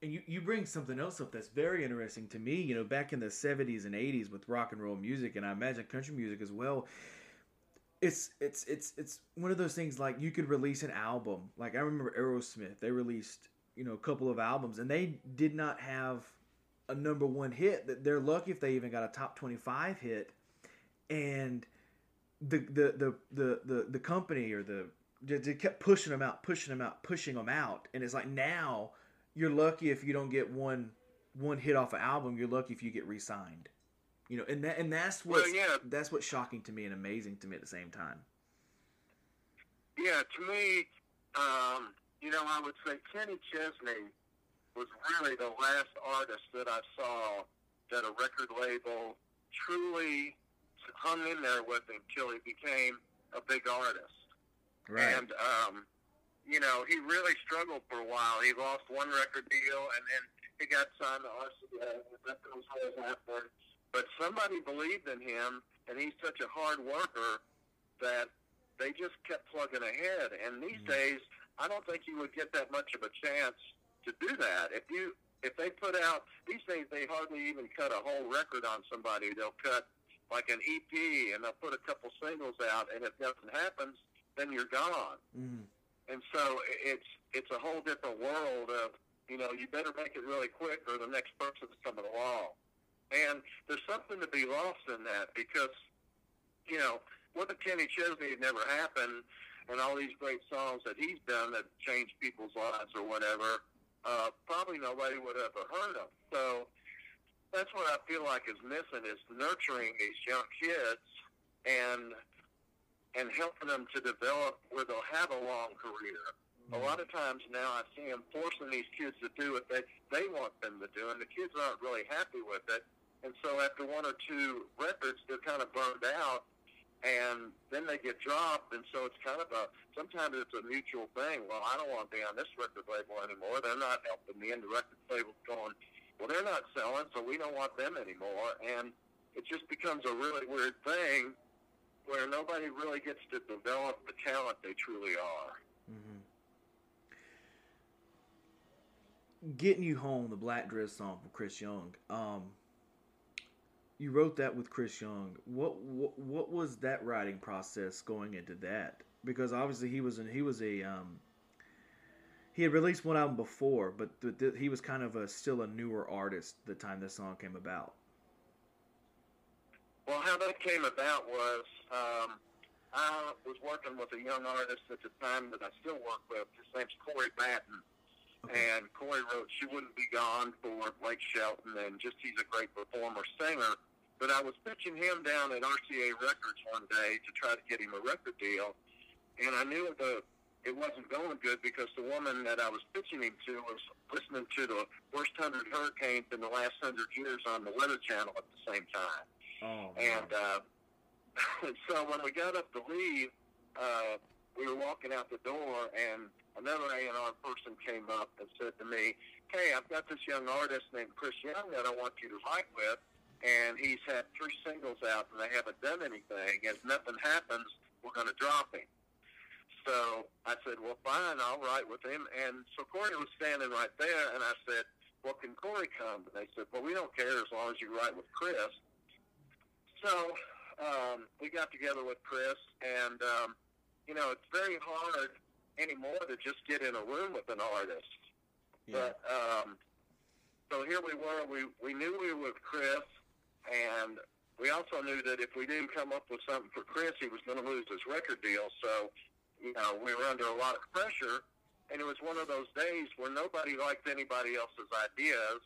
And you, you bring something else up that's very interesting to me. You know, back in the 70s and 80s with rock and roll music, and I imagine country music as well, it's it's it's it's one of those things like you could release an album. Like I remember Aerosmith, they released you know a couple of albums, and they did not have a number one hit. That They're lucky if they even got a top twenty five hit, and the the the the the, the company or the they kept pushing them out, pushing them out, pushing them out, and it's like now you're lucky if you don't get one one hit off an album. You're lucky if you get re-signed. You know, and that and that's what's Well, yeah. that's what's shocking to me and amazing to me at the same time. Yeah, to me, um, you know, I would say Kenny Chesney was really the last artist that I saw that a record label truly hung in there with until he became a big artist. Right. And um, you know, he really struggled for a while. He lost one record deal, and then he got signed to RCA. That was how happened. But somebody believed in him, and he's such a hard worker that they just kept plugging ahead. And these days, I don't think you would get that much of a chance to do that. If you if they put out these days, they hardly even cut a whole record on somebody. They'll cut like an EP, and they'll put a couple singles out, and if nothing happens, then you're gone. Mm. And so it's it's a whole different world of you know you better make it really quick or the next person's coming along. And there's something to be lost in that because you know what if Kenny Chesney had never happened and all these great songs that he's done that changed people's lives or whatever, uh, probably nobody would have ever heard of. So that's what I feel like is missing is nurturing these young kids and and helping them to develop where they'll have a long career. A lot of times now I see them forcing these kids to do what they, they want them to do, and the kids aren't really happy with it. And so after one or two records, they're kind of burned out, and then they get dropped. And so it's kind of a, sometimes it's a mutual thing. Well, I don't want to be on this record label anymore. They're not helping me. And the record label's going, well, they're not selling, so we don't want them anymore. And it just becomes a really weird thing where nobody really gets to develop the talent they truly are. Mm-hmm. Getting You Home, the Black Dress song from Chris Young. Um, you wrote that with Chris Young. What, what what was that writing process going into that? Because obviously he was he was a um, he had released one album before, but th- th- he was kind of a still a newer artist the time this song came about. Well, how that came about was um, I was working with a young artist at the time that I still work with. His name's Cory Batten. And Cory wrote She Wouldn't Be Gone for Blake Shelton, and just he's a great performer, singer. But I was pitching him down at RCA Records one day to try to get him a record deal. And I knew the it wasn't going good because the woman that I was pitching him to was listening to the worst hundred hurricanes in the last hundred years on the Weather Channel at the same time. Oh, And uh, [LAUGHS] so when we got up to leave, uh, we were walking out the door, and another A&R person came up and said to me, hey, I've got this young artist named Chris Young that I want you to write with, and he's had three singles out, and they haven't done anything. If nothing happens, we're going to drop him. So I said, well, fine, I'll write with him. And so Cory was standing right there, and I said, well, can Cory come? And they said, well, we don't care as long as you write with Chris. So um, we got together with Chris, and um, you know it's very hard anymore to just get in a room with an artist. Yeah. But um, so here we were. We we knew we were with Chris, and we also knew that if we didn't come up with something for Chris, he was going to lose his record deal. So, you know, we were under a lot of pressure, and it was one of those days where nobody liked anybody else's ideas,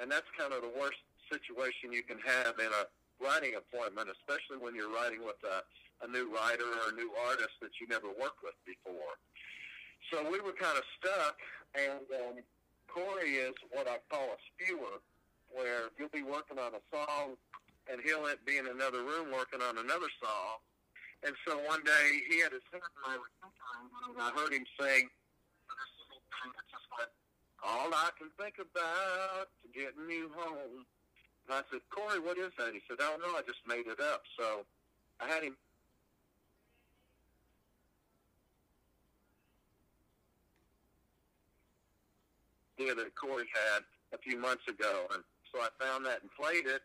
and that's kind of the worst situation you can have in a writing appointment, especially when you're writing with a, a new writer or a new artist that you never worked with before. So we were kind of stuck, and um, Cory is what I call a spewer, where you'll be working on a song, and he'll be in another room working on another song. And so one day he had his head in my refrigerator, and I heard him sing, all I can think about is getting you home. And I said, Cory, what is that? He said, I don't know. I just made it up. So I had him idea that Cory had a few months ago. And so I found that and played it,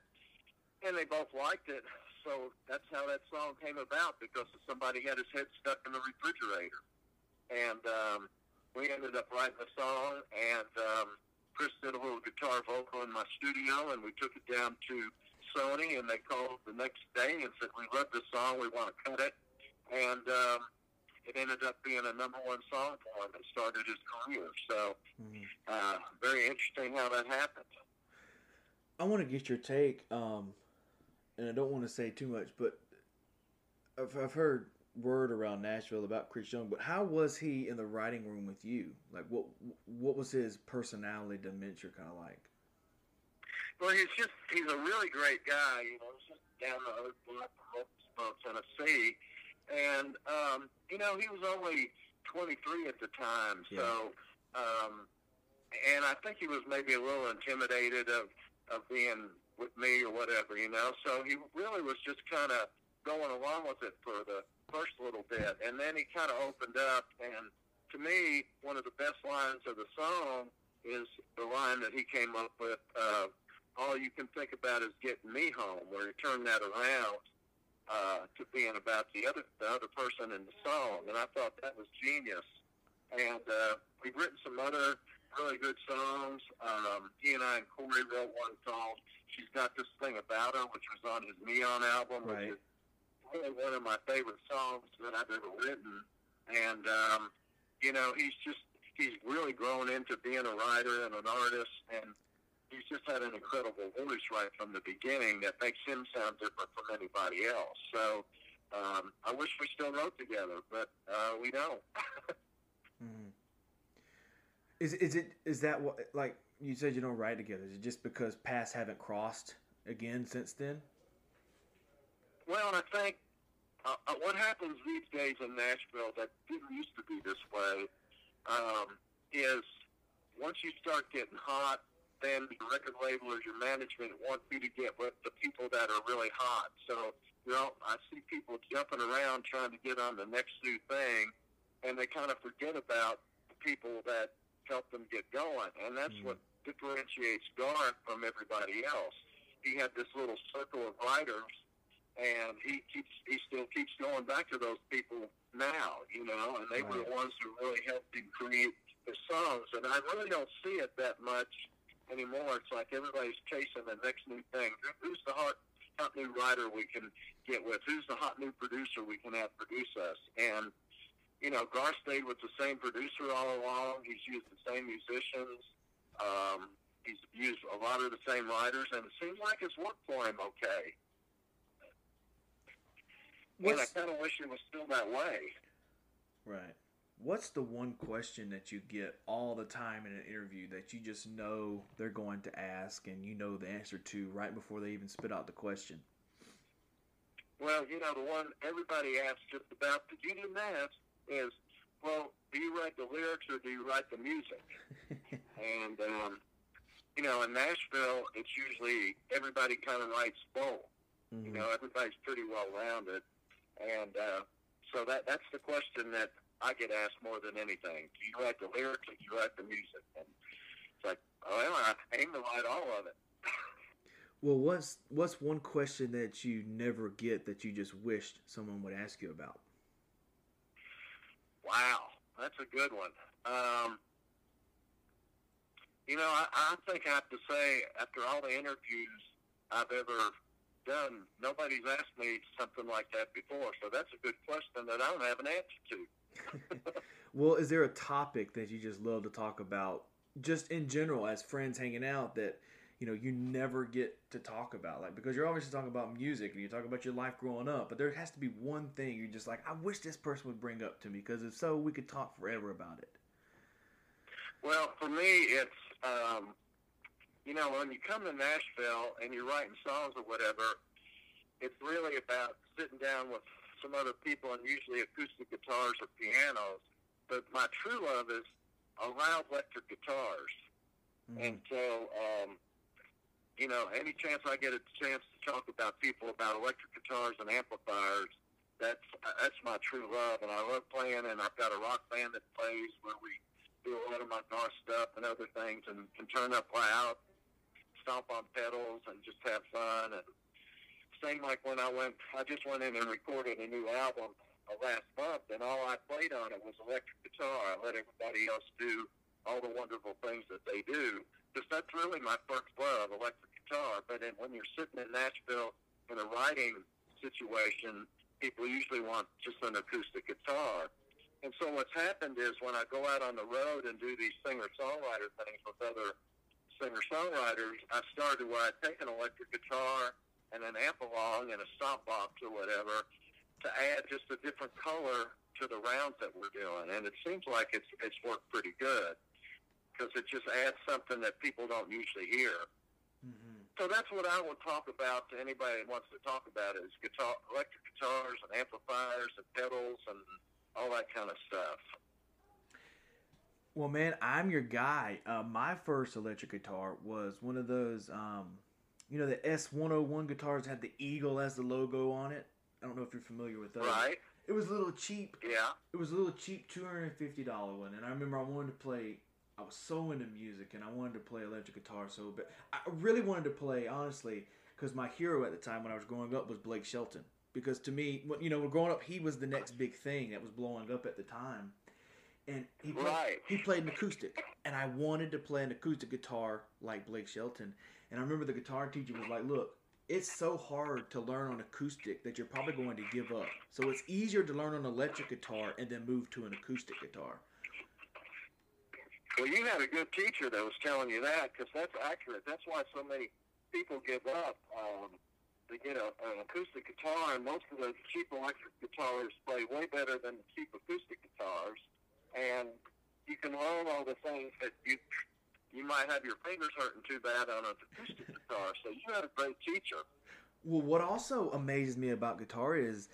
and they both liked it. So that's how that song came about because somebody had his head stuck in the refrigerator. And um, we ended up writing the song, and um, Chris did a little guitar vocal in my studio, and we took it down to Sony, and they called the next day and said, we love this song, we want to cut it. And um, it ended up being a number one song for him and started his career. So, mm-hmm. uh, very interesting how that happened. I want to get your take, um, and I don't want to say too much, but I've, I've heard word around Nashville about Chris Young, but how was he in the writing room with you? Like, what what was his personality dementia kind of like? Well, he's just he's a really great guy. You know, he's just down the road from Tennessee, and um, you know he was only 23 at the time, yeah. so um, and I think he was maybe a little intimidated of of being with me or whatever, you know. So he really was just kind of going along with it for the first little bit, and then he kind of opened up. And to me, one of the best lines of the song is the line that he came up with. Uh, All you can think about is getting me home, where he turned that around uh, to being about the other the other person in the song, and I thought that was genius. And uh, we've written some other really good songs. Um, he and I and Cory wrote one called "She's Got This Thing About Her," which was on his Neon album, right. which is really one of my favorite songs that I've ever written. And um, you know, he's just he's really grown into being a writer and an artist, and he's just had an incredible voice right from the beginning that makes him sound different from anybody else. So um, I wish we still wrote together, but uh, we don't. [LAUGHS] mm-hmm. Is is it is that what like you said you don't write together? Is it just because paths haven't crossed again since then? Well, I think uh, uh, what happens these days in Nashville that didn't used to be this way um, is once you start getting hot, then the record label or your management want you to get with the people that are really hot. So, you know, I see people jumping around trying to get on the next new thing, and they kind of forget about the people that help them get going. And that's mm. what differentiates Garth from everybody else. He had this little circle of writers, and he keeps he still keeps going back to those people now, you know, and they right. were the ones who really helped him create the songs. And I really don't see it that much anymore. It's like everybody's chasing the next new thing. Who's the hot, hot new writer we can get with? Who's the hot new producer we can have produce us? And you know, Garth stayed with the same producer all along. He's used the same musicians. Um, he's used a lot of the same writers, and it seems like it's worked for him okay. What's, and I kind of wish it was still that way. Right. What's the one question that you get all the time in an interview that you just know they're going to ask and you know the answer to right before they even spit out the question? Well, you know, the one everybody asks just about that you didn't ask is, well, do you write the lyrics or do you write the music? [LAUGHS] and, um, you know, in Nashville, it's usually everybody kind of writes both. Mm-hmm. You know, everybody's pretty well rounded. And uh, so that that's the question that I get asked more than anything. Do you write the lyrics or do you write the music? And it's like, oh, well, I aim to write all of it. well, what's what's one question that you never get that you just wished someone would ask you about? Wow, that's a good one. Um, You know, I, I think I have to say, after all the interviews I've ever done, nobody's asked me something like that before. So that's a good question that I don't have an answer to. [LAUGHS] well, is there a topic that you just love to talk about, just in general, as friends hanging out that you know you never get to talk about? Like because you're always talking about music and you talk about your life growing up, but there has to be one thing you're just like, I wish this person would bring up to me because if so, we could talk forever about it. Well, for me, it's um, you know when you come to Nashville and you're writing songs or whatever, it's really about sitting down with some other people and usually acoustic guitars or pianos. But my true love is loud electric guitars, mm-hmm. and so um, you know any chance I get a chance to talk about people about electric guitars and amplifiers. That's that's my true love, and I love playing. And I've got a rock band that plays where we do a lot of my car stuff and other things and, and turn up loud, stomp on pedals and just have fun. And same like when I went, I just went in and recorded a new album last month and all I played on it was electric guitar. I let everybody else do all the wonderful things that they do. Because that's really my first love, electric guitar. But then when you're sitting in Nashville in a writing situation, people usually want just an acoustic guitar. And so what's happened is when I go out on the road and do these singer-songwriter things with other singer-songwriters, I started where I take an electric guitar and an amp along and a stomp box or whatever to add just a different color to the rounds that we're doing. And it seems like it's it's worked pretty good because it just adds something that people don't usually hear. Mm-hmm. So that's what I would talk about to anybody that wants to talk about is guitar, electric guitars and amplifiers and pedals and all that kind of stuff. Well, man, I'm your guy. Uh, my first electric guitar was one of those, um, you know, the S101 guitars had the eagle as the logo on it. I don't know if you're familiar with those. Right. It was a little cheap. Yeah. It was a little cheap, two hundred and fifty dollar one, and I remember I wanted to play. I was so into music, and I wanted to play electric guitar so but I really wanted to play honestly because my hero at the time when I was growing up was Blake Shelton because to me, you know, growing up, he was the next big thing that was blowing up at the time, and he played, right. he played an acoustic, and I wanted to play an acoustic guitar like Blake Shelton, and I remember the guitar teacher was like, "Look, it's so hard to learn on acoustic that you're probably going to give up. So it's easier to learn on electric guitar and then move to an acoustic guitar." Well, you had a good teacher that was telling you that because that's accurate. That's why so many people give up. Um, they get a, an acoustic guitar, and most of the cheap electric guitars play way better than the cheap acoustic guitars. And you can learn all the things that you you might have your fingers hurting too bad on an acoustic guitar. So you had a great teacher. Well, what also amazes me about guitar is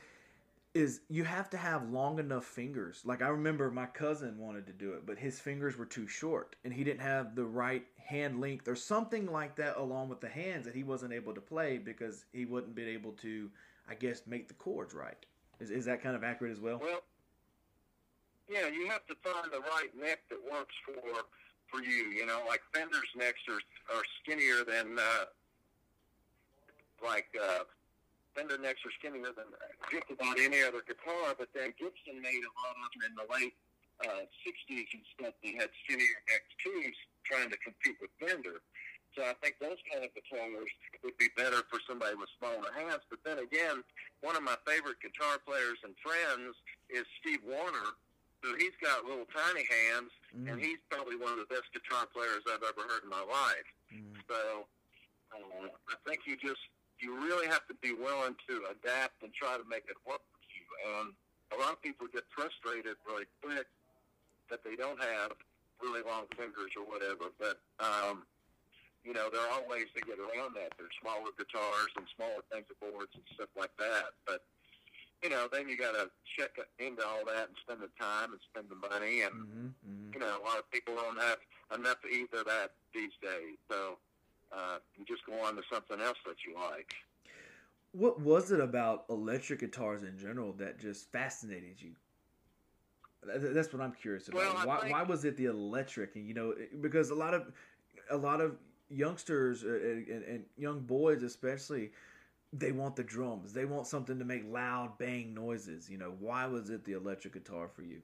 is you have to have long enough fingers. Like I remember my cousin wanted to do it, but his fingers were too short and he didn't have the right hand length or something like that along with the hands that he wasn't able to play because he wouldn't be able to I guess make the chords right. Is is that kind of accurate as well? Well, yeah, you have to find the right neck that works for for you, you know, like Fender's necks are are skinnier than uh like uh Fender necks are skinnier than just about any other guitar, but then Gibson made a lot of them in the late uh, 60s and stuff. They had skinnier necks too, trying to compete with Fender. So I think those kind of guitars would be better for somebody with smaller hands. But then again, one of my favorite guitar players and friends is Steve Wariner. So he's got little tiny hands, mm. and he's probably one of the best guitar players I've ever heard in my life. Mm. So uh, I think you just you really have to be willing to adapt and try to make it work for you. And a lot of people get frustrated really quick that they don't have really long fingers or whatever. But um, you know, there are ways to get around that. There's smaller guitars and smaller things of boards and stuff like that. But you know, then you got to check into all that and spend the time and spend the money. And mm-hmm, mm-hmm. you know, a lot of people don't have enough to either that these days. So uh, and just go on to something else that you like. What was it about electric guitars in general that just fascinated you? That's what I'm curious about. Well, why, think... why was it the electric? And you know, because a lot of a lot of youngsters uh, and, and young boys, especially, they want the drums. They want something to make loud bang noises. You know, why was it the electric guitar for you?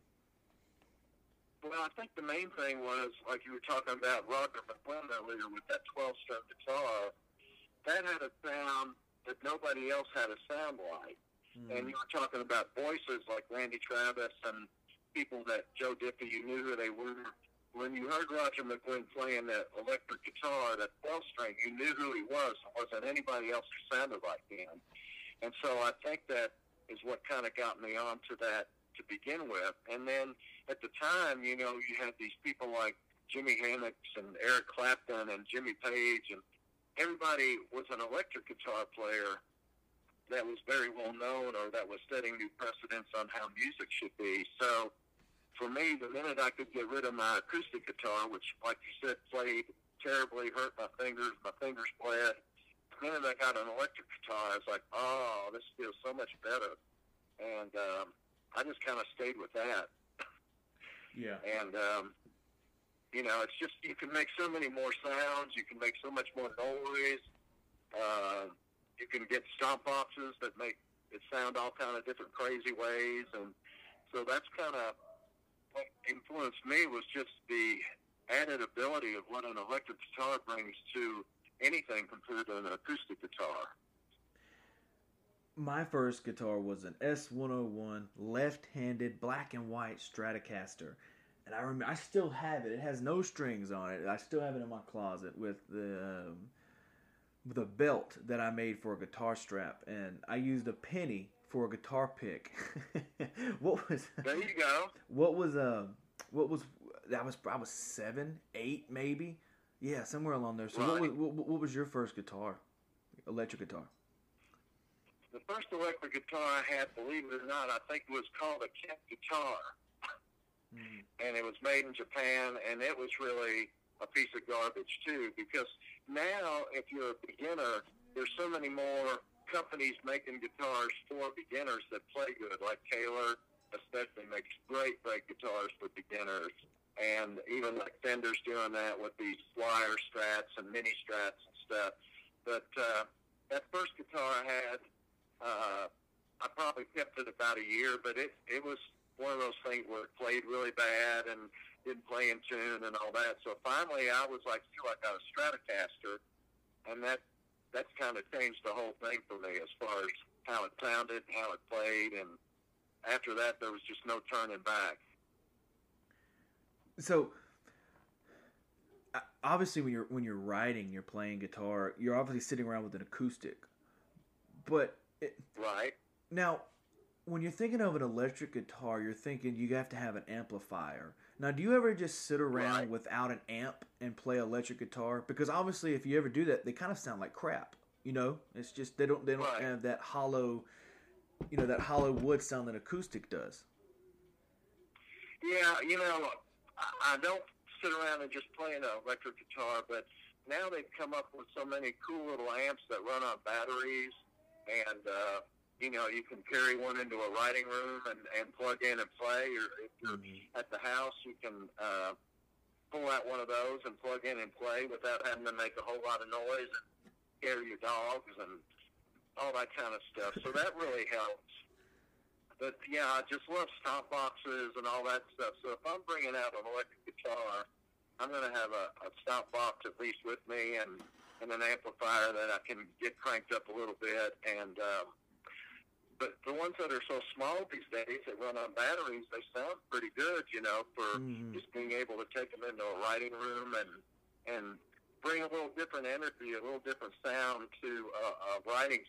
Well, I think the main thing was, like you were talking about Roger McGuinn earlier with that 12 string guitar, that had a sound that nobody else had a sound like. Mm. And you were talking about voices like Randy Travis and people that Joe Diffie, you knew who they were. When you heard Roger McGuinn playing that electric guitar, that 12 string, you knew who he was. It wasn't anybody else who sounded like him. And so I think that is what kind of got me onto that to begin with. And then at the time, you know, you had these people like Jimi Hendrix and Eric Clapton and Jimmy Page, and everybody was an electric guitar player that was very well known or that was setting new precedents on how music should be. So for me, the minute I could get rid of my acoustic guitar, which, like you said, played terribly, hurt my fingers, my fingers bled. The minute I got an electric guitar, I was like, oh, this feels so much better. And um, I just kind of stayed with that. Yeah. And, um, you know, it's just, you can make so many more sounds. You can make so much more noise. Uh, you can get stomp boxes that make it sound all kind of different crazy ways. And so that's kind of what influenced me was just the added ability of what an electric guitar brings to anything compared to an acoustic guitar. My first guitar was an S101 left-handed black and white Stratocaster. And I remember I still have it. It has no strings on it. I still have it in my closet with the um, with a belt that I made for a guitar strap and I used a penny for a guitar pick. [LAUGHS] what was There you go. [LAUGHS] What was uh what was that was I was 7, 8 maybe. Yeah, somewhere along there. So what was what, what was your first guitar? Electric guitar. The first electric guitar I had, believe it or not, I think it was called a Kent guitar. And it was made in Japan, and it was really a piece of garbage, too, because now, if you're a beginner, there's so many more companies making guitars for beginners that play good, like Taylor especially makes great, great guitars for beginners. And even like Fender's doing that with these wire strats and mini strats and stuff. But uh, that first guitar I had, uh, I probably kept it about a year, but it it was one of those things where it played really bad and didn't play in tune and all that. So finally, I was like, feel like I got a Stratocaster, and that that's kind of changed the whole thing for me as far as how it sounded, how it played, and after that, there was just no turning back. So uh, obviously when you're when you're writing, you're playing guitar, you're obviously sitting around with an acoustic. But it, Right? now when you're thinking of an electric guitar, you're thinking you have to have an amplifier. Now, do you ever just sit around Right. without an amp and play electric guitar? Because obviously, if you ever do that, they kind of sound like crap. You know, it's just they don't they don't Right. have that hollow, you know, that hollow wood sound that acoustic does. Yeah, you know, I, I don't sit around and just play an electric guitar, but now they've come up with so many cool little amps that run on batteries, and uh, you know, you can carry one into a writing room and, and plug in and play, or if you're at the house, you can uh, pull out one of those and plug in and play without having to make a whole lot of noise and scare your dogs and all that kind of stuff. So that really helps. But yeah, I just love stomp boxes and all that stuff. So if I'm bringing out an electric guitar, I'm going to have a, a stomp box at least with me and, and an amplifier that I can get cranked up a little bit. And um, but the ones that are so small these days that run on batteries, they sound pretty good, you know, for Mhm. just being able to take them into a writing room and and bring a little different energy, a little different sound to a, a writing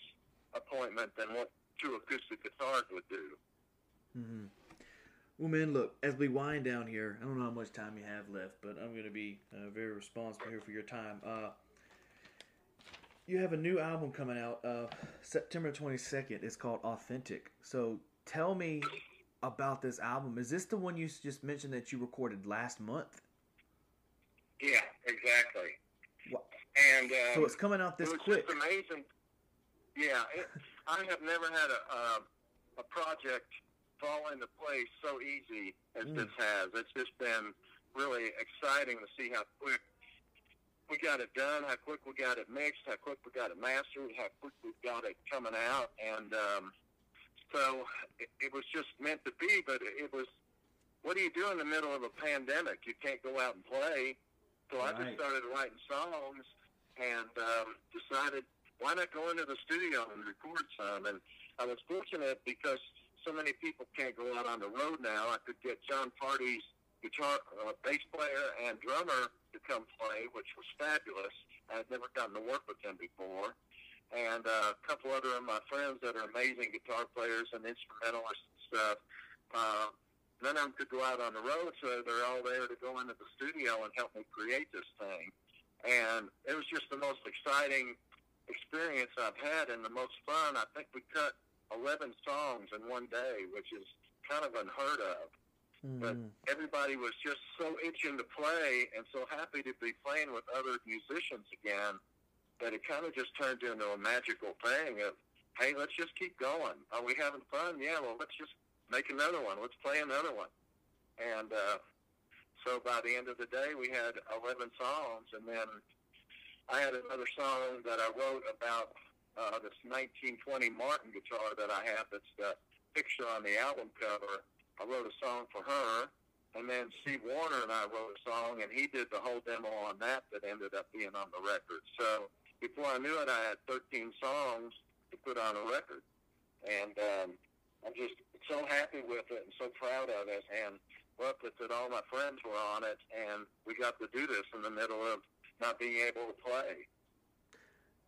appointment than what two acoustic guitars would do. hmm Well, man, look, as we wind down here, I don't know how much time you have left, but I'm going to be uh, very responsible here for your time. Uh, you have a new album coming out uh, September 22nd. It's called Authentic. So tell me about this album. Is this the one you just mentioned that you recorded last month? Yeah, exactly. And um, So it's coming out this it quick. amazing. Yeah, it, I have never had a a, a project fall into place so easy as Mm. this has. It's just been really exciting to see how quick we got it done, how quick we got it mixed, how quick we got it mastered, how quick we got it coming out, and um, so it, it was just meant to be. But it was what do you do in the middle of a pandemic? You can't go out and play. So I just started writing songs and um, decided why not go into the studio and record some. And I was fortunate because so many people can't go out on the road now. I could get Jon Pardi's guitar, uh, bass player, and drummer to come play, which was fabulous. I had never gotten to work with them before. And uh, a couple other of my friends that are amazing guitar players and instrumentalists and stuff. Uh, none of them could go out on the road, so they're all there to go into the studio and help me create this thing. And it was just the most exciting experience I've had and the most fun. I think we cut 11 songs in one day, which is kind of unheard of. But Mm. everybody was just so itching to play and so happy to be playing with other musicians again that it kind of just turned into a magical thing of, hey, let's just keep going. Are we having fun? Yeah, well, let's just make another one. Let's play another one. And uh, so by the end of the day, we had 11 songs, and then I had another song that I wrote about uh, this 1920 Martin guitar that I have that's the picture on the album cover. I wrote a song for her, and then Steve Wariner and I wrote a song, and he did the whole demo on that that ended up being on the record. So before I knew it, I had 13 songs to put on a record, and um, I'm just so happy with it and so proud of it, and it that all my friends were on it, and we got to do this in the middle of not being able to play.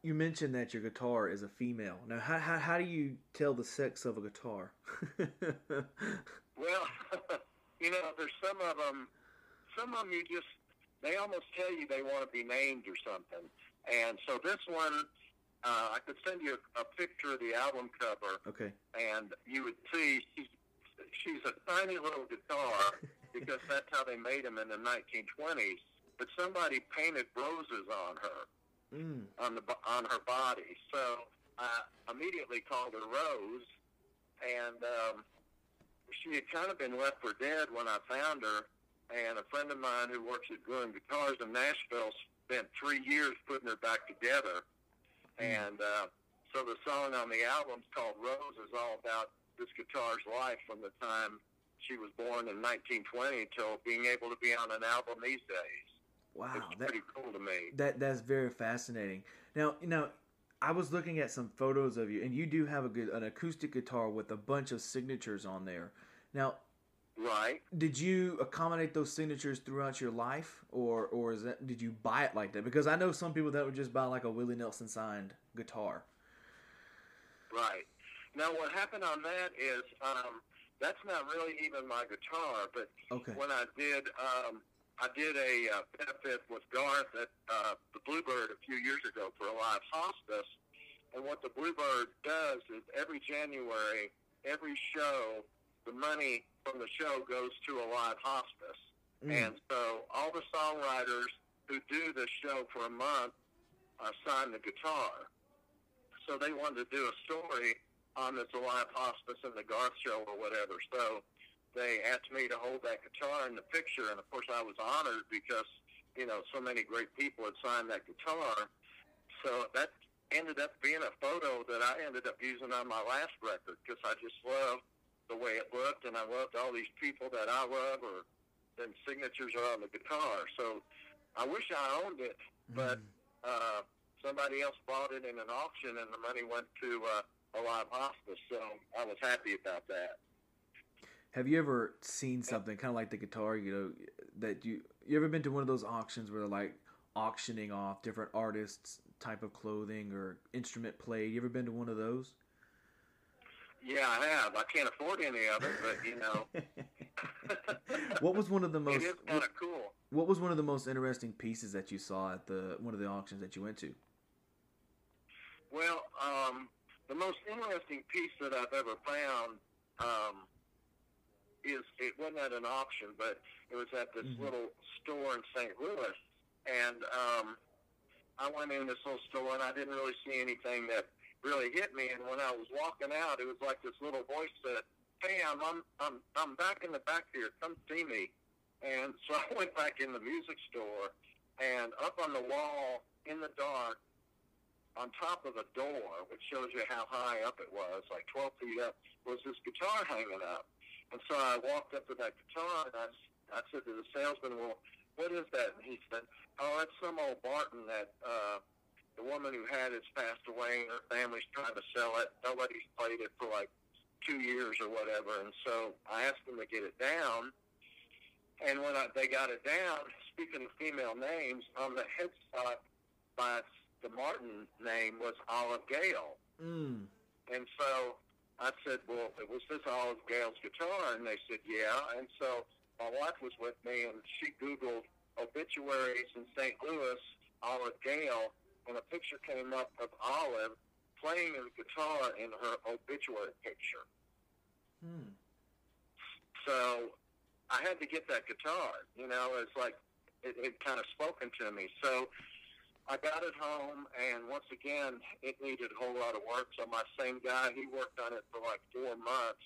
You mentioned that your guitar is a female. Now, how, how, how do you tell the sex of a guitar? [LAUGHS] Well, [LAUGHS] you know, there's some of them. Some of them you just they almost tell you they want to be named or something. And so this one, uh, I could send you a, a picture of the album cover, okay. and you would see she's she's a tiny little guitar [LAUGHS] because that's how they made them in the 1920s. But somebody painted roses on her Mm. on the on her body. So I immediately called her Rose, and um, she had kind of been left for dead when I found her. And a friend of mine who works at Gruhn Guitars in Nashville spent three years putting her back together. And uh, so the song on the album is called Rose is all about this guitar's life from the time she was born in 1920 till being able to be on an album these days. Wow, it's that pretty cool to me. that that's very fascinating. Now, you know, I was looking at some photos of you, and you do have a good an acoustic guitar with a bunch of signatures on there. Now, Right. did you accommodate those signatures throughout your life, or or is that did you buy it like that? Because I know some people that would just buy like a Willie Nelson signed guitar. Right. Now, what happened on that is um, that's not really even my guitar, but Okay. when I did, um, I did a uh, benefit with Garth at uh, the Bluebird a few years ago for Alive Hospice. And what the Bluebird does is every January, every show, the money from the show goes to Alive Hospice. Mm. And so all the songwriters who do this show for a month uh, sign the guitar. So they wanted to do a story on this Alive Hospice and the Garth Show or whatever. So they asked me to hold that guitar in the picture, and of course I was honored because you know so many great people had signed that guitar. So that ended up being a photo that I ended up using on my last record because I just loved the way it looked, and I loved all these people that I love, or then signatures are on the guitar. So I wish I owned it, but uh, somebody else bought it in an auction, and the money went to uh, Alive Hospice. So I was happy about that. Have you ever seen something kind of like the guitar? You know, that you you ever been to one of those auctions where they're like auctioning off different artists' type of clothing or instrument played? You ever been to one of those? Yeah, I have. I can't afford any of it, but you know, [LAUGHS] what was one of the [LAUGHS] most is kind of cool. what was one of the most interesting pieces that you saw at the one of the auctions that you went to? Well, um, the most interesting piece that I've ever found um, is it wasn't at an auction, but it was at this Mhm. little store in St. Louis, and um, I went in this little store and I didn't really see anything that really hit me. And when I was walking out, it was like this little voice said, "Hey, I'm I'm I'm, I'm back in the back here. Come see me." And so [LAUGHS] I went back in the music store, and up on the wall in the dark on top of a door, which shows you how high up it was, like 12 feet up, was this guitar hanging up. And so I walked up to that guitar and I, I said to the salesman, well, what is that? And he said, oh, it's some old Martin that uh, the woman who had it's passed away and her family's trying to sell it. Nobody's played it for like two years or whatever. And so I asked them to get it down. And when I, they got it down, speaking of female names, on the headstock by the Martin name was Olive Gale. Mm. And so I said, well, was this Olive Gale's guitar? And they said, yeah. And so my wife was with me, and she Googled obituaries in St. Louis, Olive Gale, and a picture came up of Olive playing the guitar in her obituary picture. Hmm. So I had to get that guitar. You know, it's like it, it kind of spoken to me. So I got it home, and once again, it needed a whole lot of work. So my same guy, he worked on it for like four months,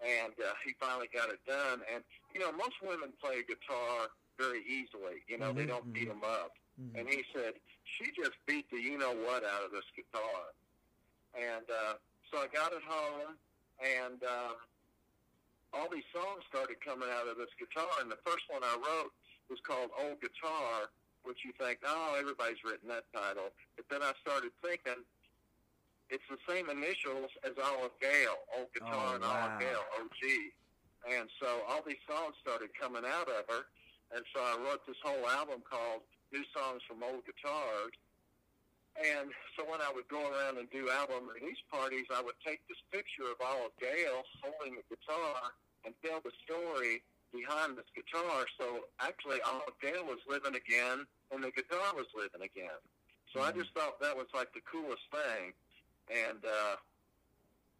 and uh, he finally got it done. And you know, most women play guitar very easily. You know, they Mhm, don't beat mhm. them up. Mhm. And he said she just beat the you know what out of this guitar. And uh, so I got it home, and uh, all these songs started coming out of this guitar. And the first one I wrote was called Old Guitar, which you think, oh, everybody's written that title. But then I started thinking, it's the same initials as Olive Gale, Old oh, Guitar Oh, and wow. Olive Gale, OG. And so all these songs started coming out of her. And so I wrote this whole album called New Songs from Old Guitars. And so when I would go around and do album release parties, I would take this picture of Olive Gale holding the guitar and tell the story behind this guitar. So actually, Olive Gale was living again, and the guitar was living again. So I Mhm. just thought that was like the coolest thing, and uh,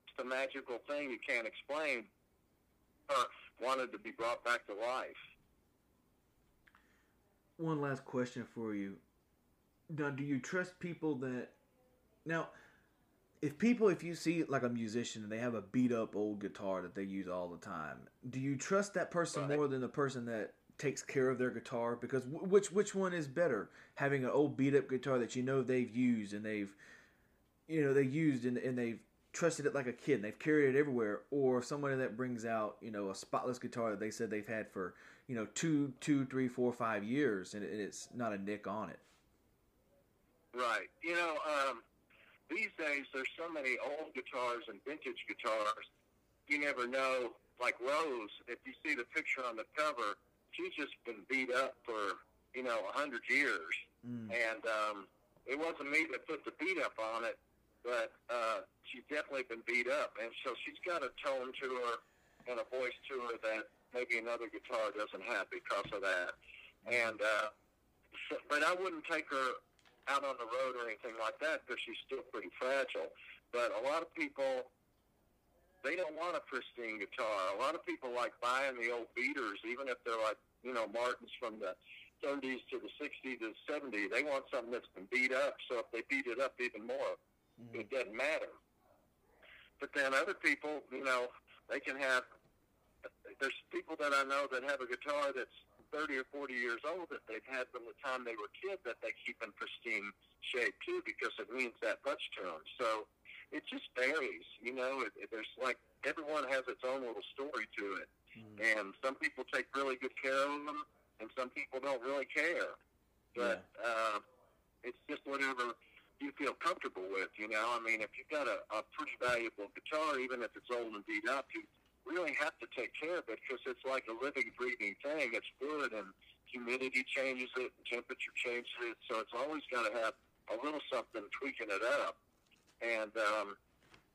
it's a magical thing you can't explain. Uh, wanted to be brought back to life. One last question for you. Now, do you trust people that now? If people, if you see like a musician and they have a beat up old guitar that they use all the time, do you trust that person Right. more than the person that takes care of their guitar? Because wh- which which one is better? Having an old beat up guitar that you know they've used and they've, you know, they used and, and they've trusted it like a kid and they've carried it everywhere, or somebody that brings out you know a spotless guitar that they said they've had for you know two two three four five years and it- it's not a nick on it. Right. You know, um, these days there's so many old guitars and vintage guitars. You never know. Like Rose, if you see the picture on the cover, she's just been beat up for you know a hundred years, Mm. and um, it wasn't me that put the beat up on it, but uh, she's definitely been beat up, and so she's got a tone to her and a voice to her that maybe another guitar doesn't have because of that. And uh, so, but I wouldn't take her out on the road or anything like that because she's still pretty fragile. But a lot of people, they don't want a pristine guitar. A lot of people like buying the old beaters, even if they're like, you know, Martins from the 30s to the 60s to the 70s. They want something that's been beat up, so if they beat it up even more, mm-hmm. it doesn't matter. But then other people, you know, they can have. There's people that I know that have a guitar that's 30 or 40 years old that they've had from the time they were kids that they keep in pristine shape too because it means that much to them. So it just varies, you know. It, it, there's like everyone has its own little story to it, and some people take really good care of them, and some people don't really care. But uh, it's just whatever you feel comfortable with, you know. I mean, if you've got a, a pretty valuable guitar, even if it's old and beat up, you really have to take care of it because it's like a living, breathing thing. It's wood, and humidity changes it, and temperature changes it, so it's always got to have a little something tweaking it up. And um,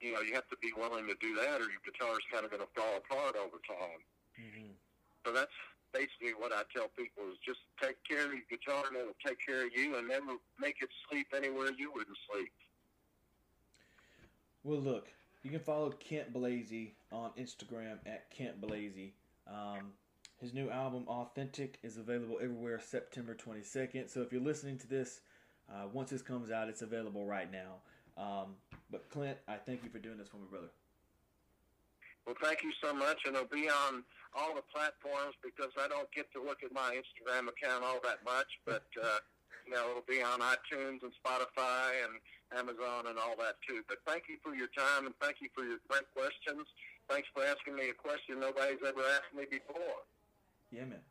you know, you have to be willing to do that, or your guitar's kind of going to fall apart over time. Mhm. So that's basically what I tell people: is just take care of your guitar, and it'll take care of you, and never make it sleep anywhere you wouldn't sleep. Well, look, you can follow Kent Blazy on Instagram at Kent Blazy. Um, his new album, Authentic, is available everywhere September 22nd. So if you're listening to this, uh, once this comes out, it's available right now. Um, but Clint, I thank you for doing this for me, brother. Well, thank you so much, and it'll be on all the platforms because I don't get to look at my Instagram account all that much, but uh, you know it'll be on iTunes and Spotify and Amazon and all that too. But thank you for your time and thank you for your great questions, thanks for asking me a question nobody's ever asked me before. Yeah, man.